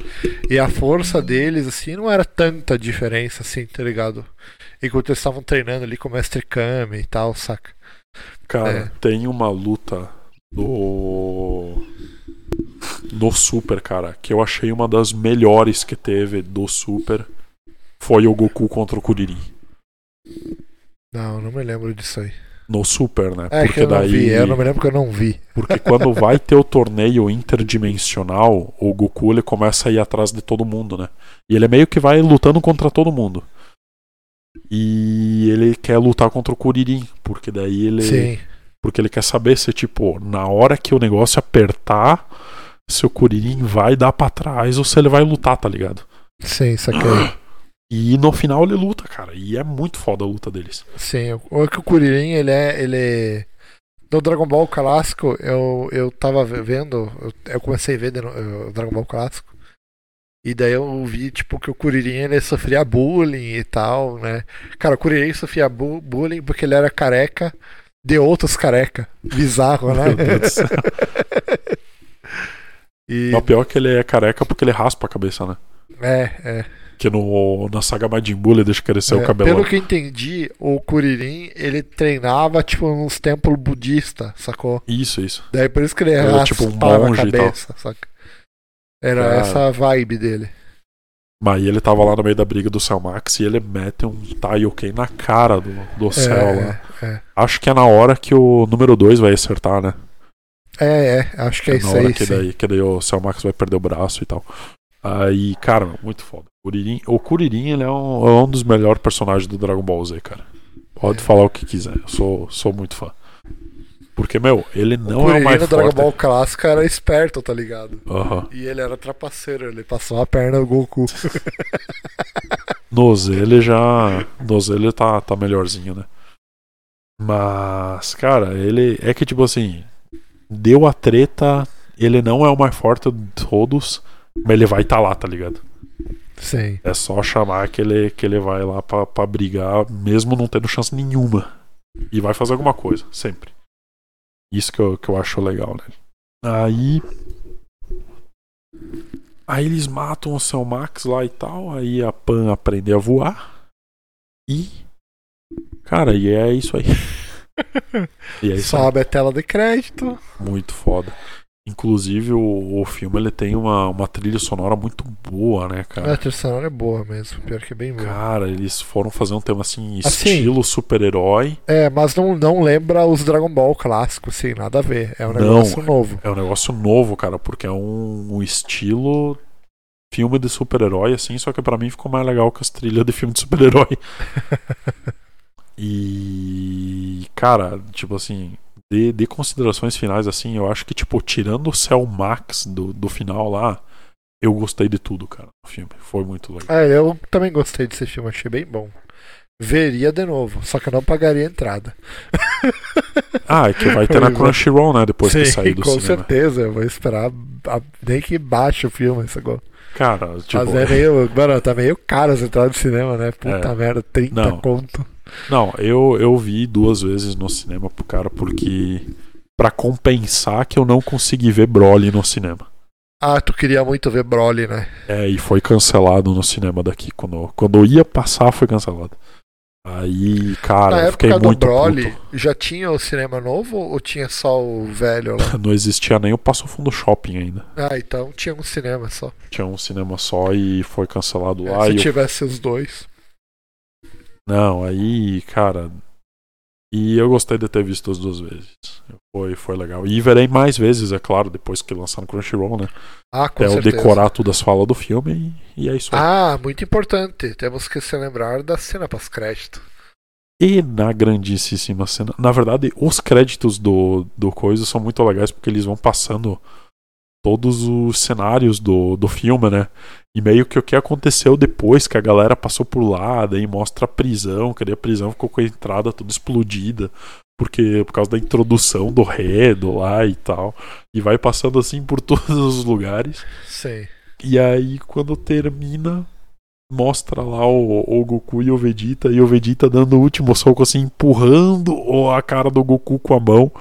e a força deles, assim, não era tanta diferença, assim, tá ligado? Enquanto eles estavam treinando ali com o Mestre Kami e tal, saca? Cara, É. tem uma luta do. Do Super, cara, que eu achei uma das melhores que teve do Super. Foi o Goku contra o Kuririn. Não, não me lembro disso aí. No Super, né? É que porque eu não daí. vi, eu não me lembro que eu não vi. Porque quando vai ter o torneio interdimensional, o Goku ele começa a ir atrás de todo mundo, né? E ele meio que vai lutando contra todo mundo. E ele quer lutar contra o Kuririn, porque daí ele. Sim. Porque ele quer saber se, tipo, na hora que o negócio apertar, se o Kuririn vai dar pra trás ou se ele vai lutar, tá ligado? Sim, saquei. *gasps* E no final ele luta, cara. E é muito foda a luta deles. Sim, o que o Kuririn, ele é. Ele... No Dragon Ball clássico, eu, eu tava ve- vendo. Eu, eu comecei a ver eh, o Dragon Ball clássico. E daí eu vi, tipo, que o Kuririn ele sofria bullying e tal, né? Cara, o Kuririn sofria bu- bullying porque ele era careca de outros careca. Bizarro, né? Meu Deus do céu. *laughs* e, O pior é que ele é careca porque ele raspa a cabeça, né? é, é. Que no, na saga Majin Buu ele deixa crescer É, o cabelo. pelo que eu entendi, o Kuririn, ele treinava, tipo, nos templos budistas, sacou? Isso, isso. Daí por isso que ele Era tipo um a e tal. cabeça, saca? Era Cara. essa a vibe dele. Mas ele tava lá no meio da briga do Cell Max e ele mete um Taioken na cara do, do Cell lá. é, é. Acho que é na hora que o número 2 vai acertar, né? É, é, acho que é, na isso hora aí. que sim. daí, que daí o Cell Max vai perder o braço e tal. Aí, cara, muito foda. Kuririn, o Kuririn ele é um, é um dos melhores personagens do Dragon Ball Z, cara. Pode É. falar o que quiser, eu sou, sou muito fã. Porque, meu, ele O não é Kuririn o mais no Dragon forte. Ball clássico era esperto, tá ligado? Aham. E ele era trapaceiro, ele passou a perna no Goku. *laughs* No Z ele já. No Z ele tá, tá melhorzinho, né? Mas, cara, ele. É que tipo assim. Deu a treta. Ele não é o mais forte de todos. Mas ele vai estar tá lá, tá ligado? Sim. É só chamar que ele, que ele vai lá pra, pra brigar, mesmo não tendo chance nenhuma. E vai fazer alguma coisa, sempre. Isso que eu, que eu acho legal, né? Aí. Aí eles matam o seu Max lá e tal. Aí a Pan aprende a voar. E. Cara, e é isso aí. *laughs* e é isso aí. Sobe a tela de crédito. Muito foda. Inclusive, o, o filme ele tem uma, uma trilha sonora muito boa, né, cara? A trilha sonora é boa mesmo, pior que é bem boa. Cara, eles foram fazer um tema assim, Assim. estilo super-herói. É, mas não, não lembra os Dragon Ball clássicos, sim, nada a ver. É um Não. negócio novo. É um negócio novo, cara, porque é um, um estilo filme de super-herói, assim, só que pra mim ficou mais legal que as trilhas de filme de super-herói. *laughs* e. Cara, tipo assim. De, de considerações finais, assim, eu acho que, tipo, tirando o Cell Max do, do final lá, eu gostei de tudo, cara, no filme. Foi muito legal. É, eu também gostei desse filme, achei bem bom. Veria de novo, só que eu não pagaria a entrada. *laughs* Ah, é que vai ter na é. Crunchyroll, né? Depois que Sim, sair do com cinema. certeza, eu vou esperar a- nem que baixe o filme, sacou? Cara, tipo. Mas é meio. Mano, tá meio caro as entradas de cinema, né? Puta É. merda, 30 Não. conto. Não, eu, eu vi duas vezes no cinema pro cara, porque. Pra compensar que eu não consegui ver Broly no cinema. Ah, tu queria muito ver Broly, né? É, e foi cancelado no cinema daqui. Quando, quando eu ia passar, foi cancelado. Aí, cara, Na eu fiquei época do muito Broly, puto. já tinha o cinema novo ou tinha só o velho lá? *laughs* Não existia nem o Passo Fundo Shopping ainda. ah, então tinha um cinema só. Tinha um cinema só e foi cancelado É, lá. se e eu- tivesse os dois. Não, aí, cara. E eu gostei de ter visto as duas vezes. Foi, foi legal. E verei mais vezes, é claro, depois que lançar no Crunchyroll, né? Ah, com É eu decorar todas as falas do filme e, e é isso aí. Ah, muito importante. Temos que se lembrar da cena pós-crédito. E na grandíssima cena. Na verdade, os créditos do, do coisa são muito legais porque eles vão passando todos os cenários do, do filme, né? E meio que o que aconteceu depois que a galera passou por lá, daí mostra a prisão, que a prisão ficou com a entrada toda explodida. Porque por causa da introdução do Redo lá e tal. E vai passando assim por *laughs* todos os lugares. Sim. E aí, quando termina, mostra lá o, o Goku e o Vegeta, e o Vegeta dando o último soco, assim, empurrando a cara do Goku com a mão.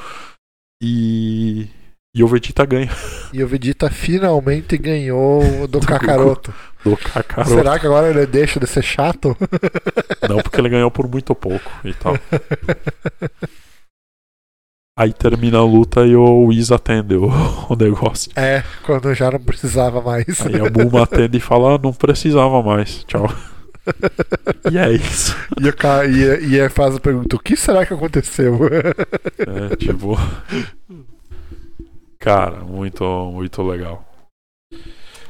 E. E o Vegeta ganha E o Vegeta finalmente ganhou *laughs* do Kakaroto. do Kakaroto. Será que agora ele deixa de ser chato? *laughs* Não, porque ele ganhou por muito pouco e tal. *laughs* Aí termina a luta e o Whis atende o, o negócio. É, quando já não precisava mais. Aí a Bulma atende e fala: ah, não precisava mais, tchau. E é isso. E, o e, e aí faz a pergunta: o que será que aconteceu? É, tipo. Cara, muito, muito legal.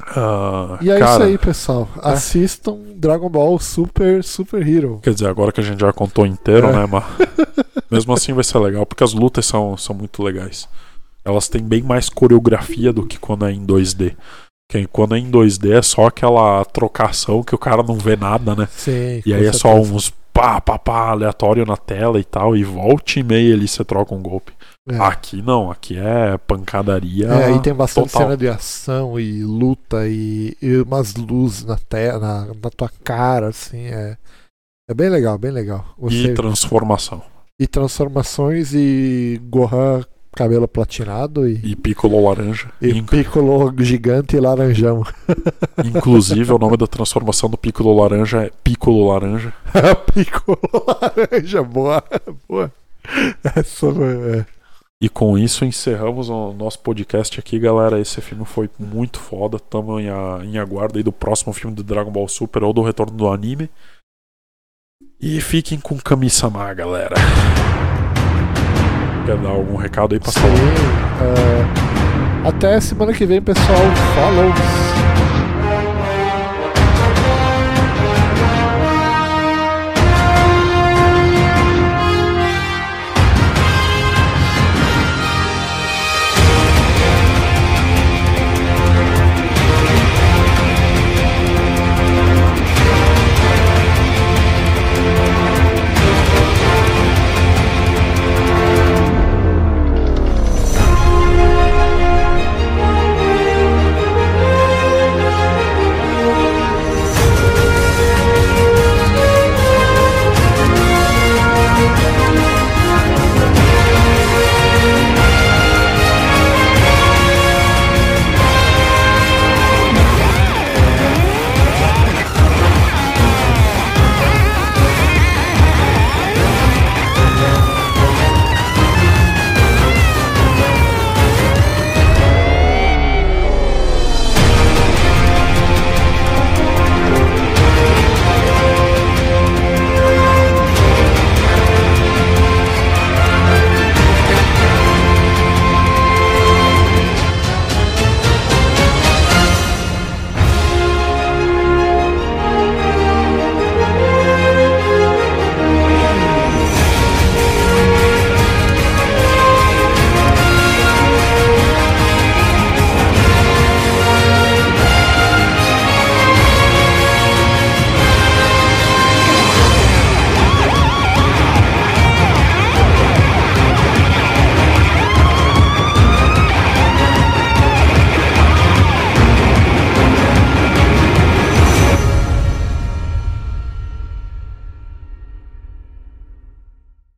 Ah, E é cara, isso aí, pessoal. Assistam Dragon Ball Super Super Hero. Quer dizer, agora que a gente já contou inteiro, É. né, mas *laughs* mesmo assim vai ser legal, porque as lutas são, são muito legais. Elas têm bem mais coreografia do que quando é em 2D. Porque quando é em 2D é só aquela trocação que o cara não vê nada, né? Sim. E aí é só uns pá, pá, pá, aleatório na tela e tal, e volta e meia ali você troca um golpe. É. Aqui não, aqui é pancadaria. É, aí tem bastante total. cena de ação e luta e, e umas luzes na, te, na, na tua cara, assim. É, é bem legal, bem legal. E Gostei. transformação. E transformações e Gohan cabelo platinado e, E Piccolo laranja. e In- Piccolo gigante e laranjão. *laughs* Inclusive, o nome da transformação do Piccolo laranja é Piccolo laranja. *laughs* Piccolo laranja, boa, boa. Essa é. E com isso encerramos o nosso podcast aqui, galera. Esse filme foi muito foda. Tamo em, a- em aguardo aí do próximo filme do Dragon Ball Super ou do retorno do anime. E fiquem com Kami-sama, galera. Quer dar algum recado aí pra Sim. é, Até semana que vem, pessoal. Falou!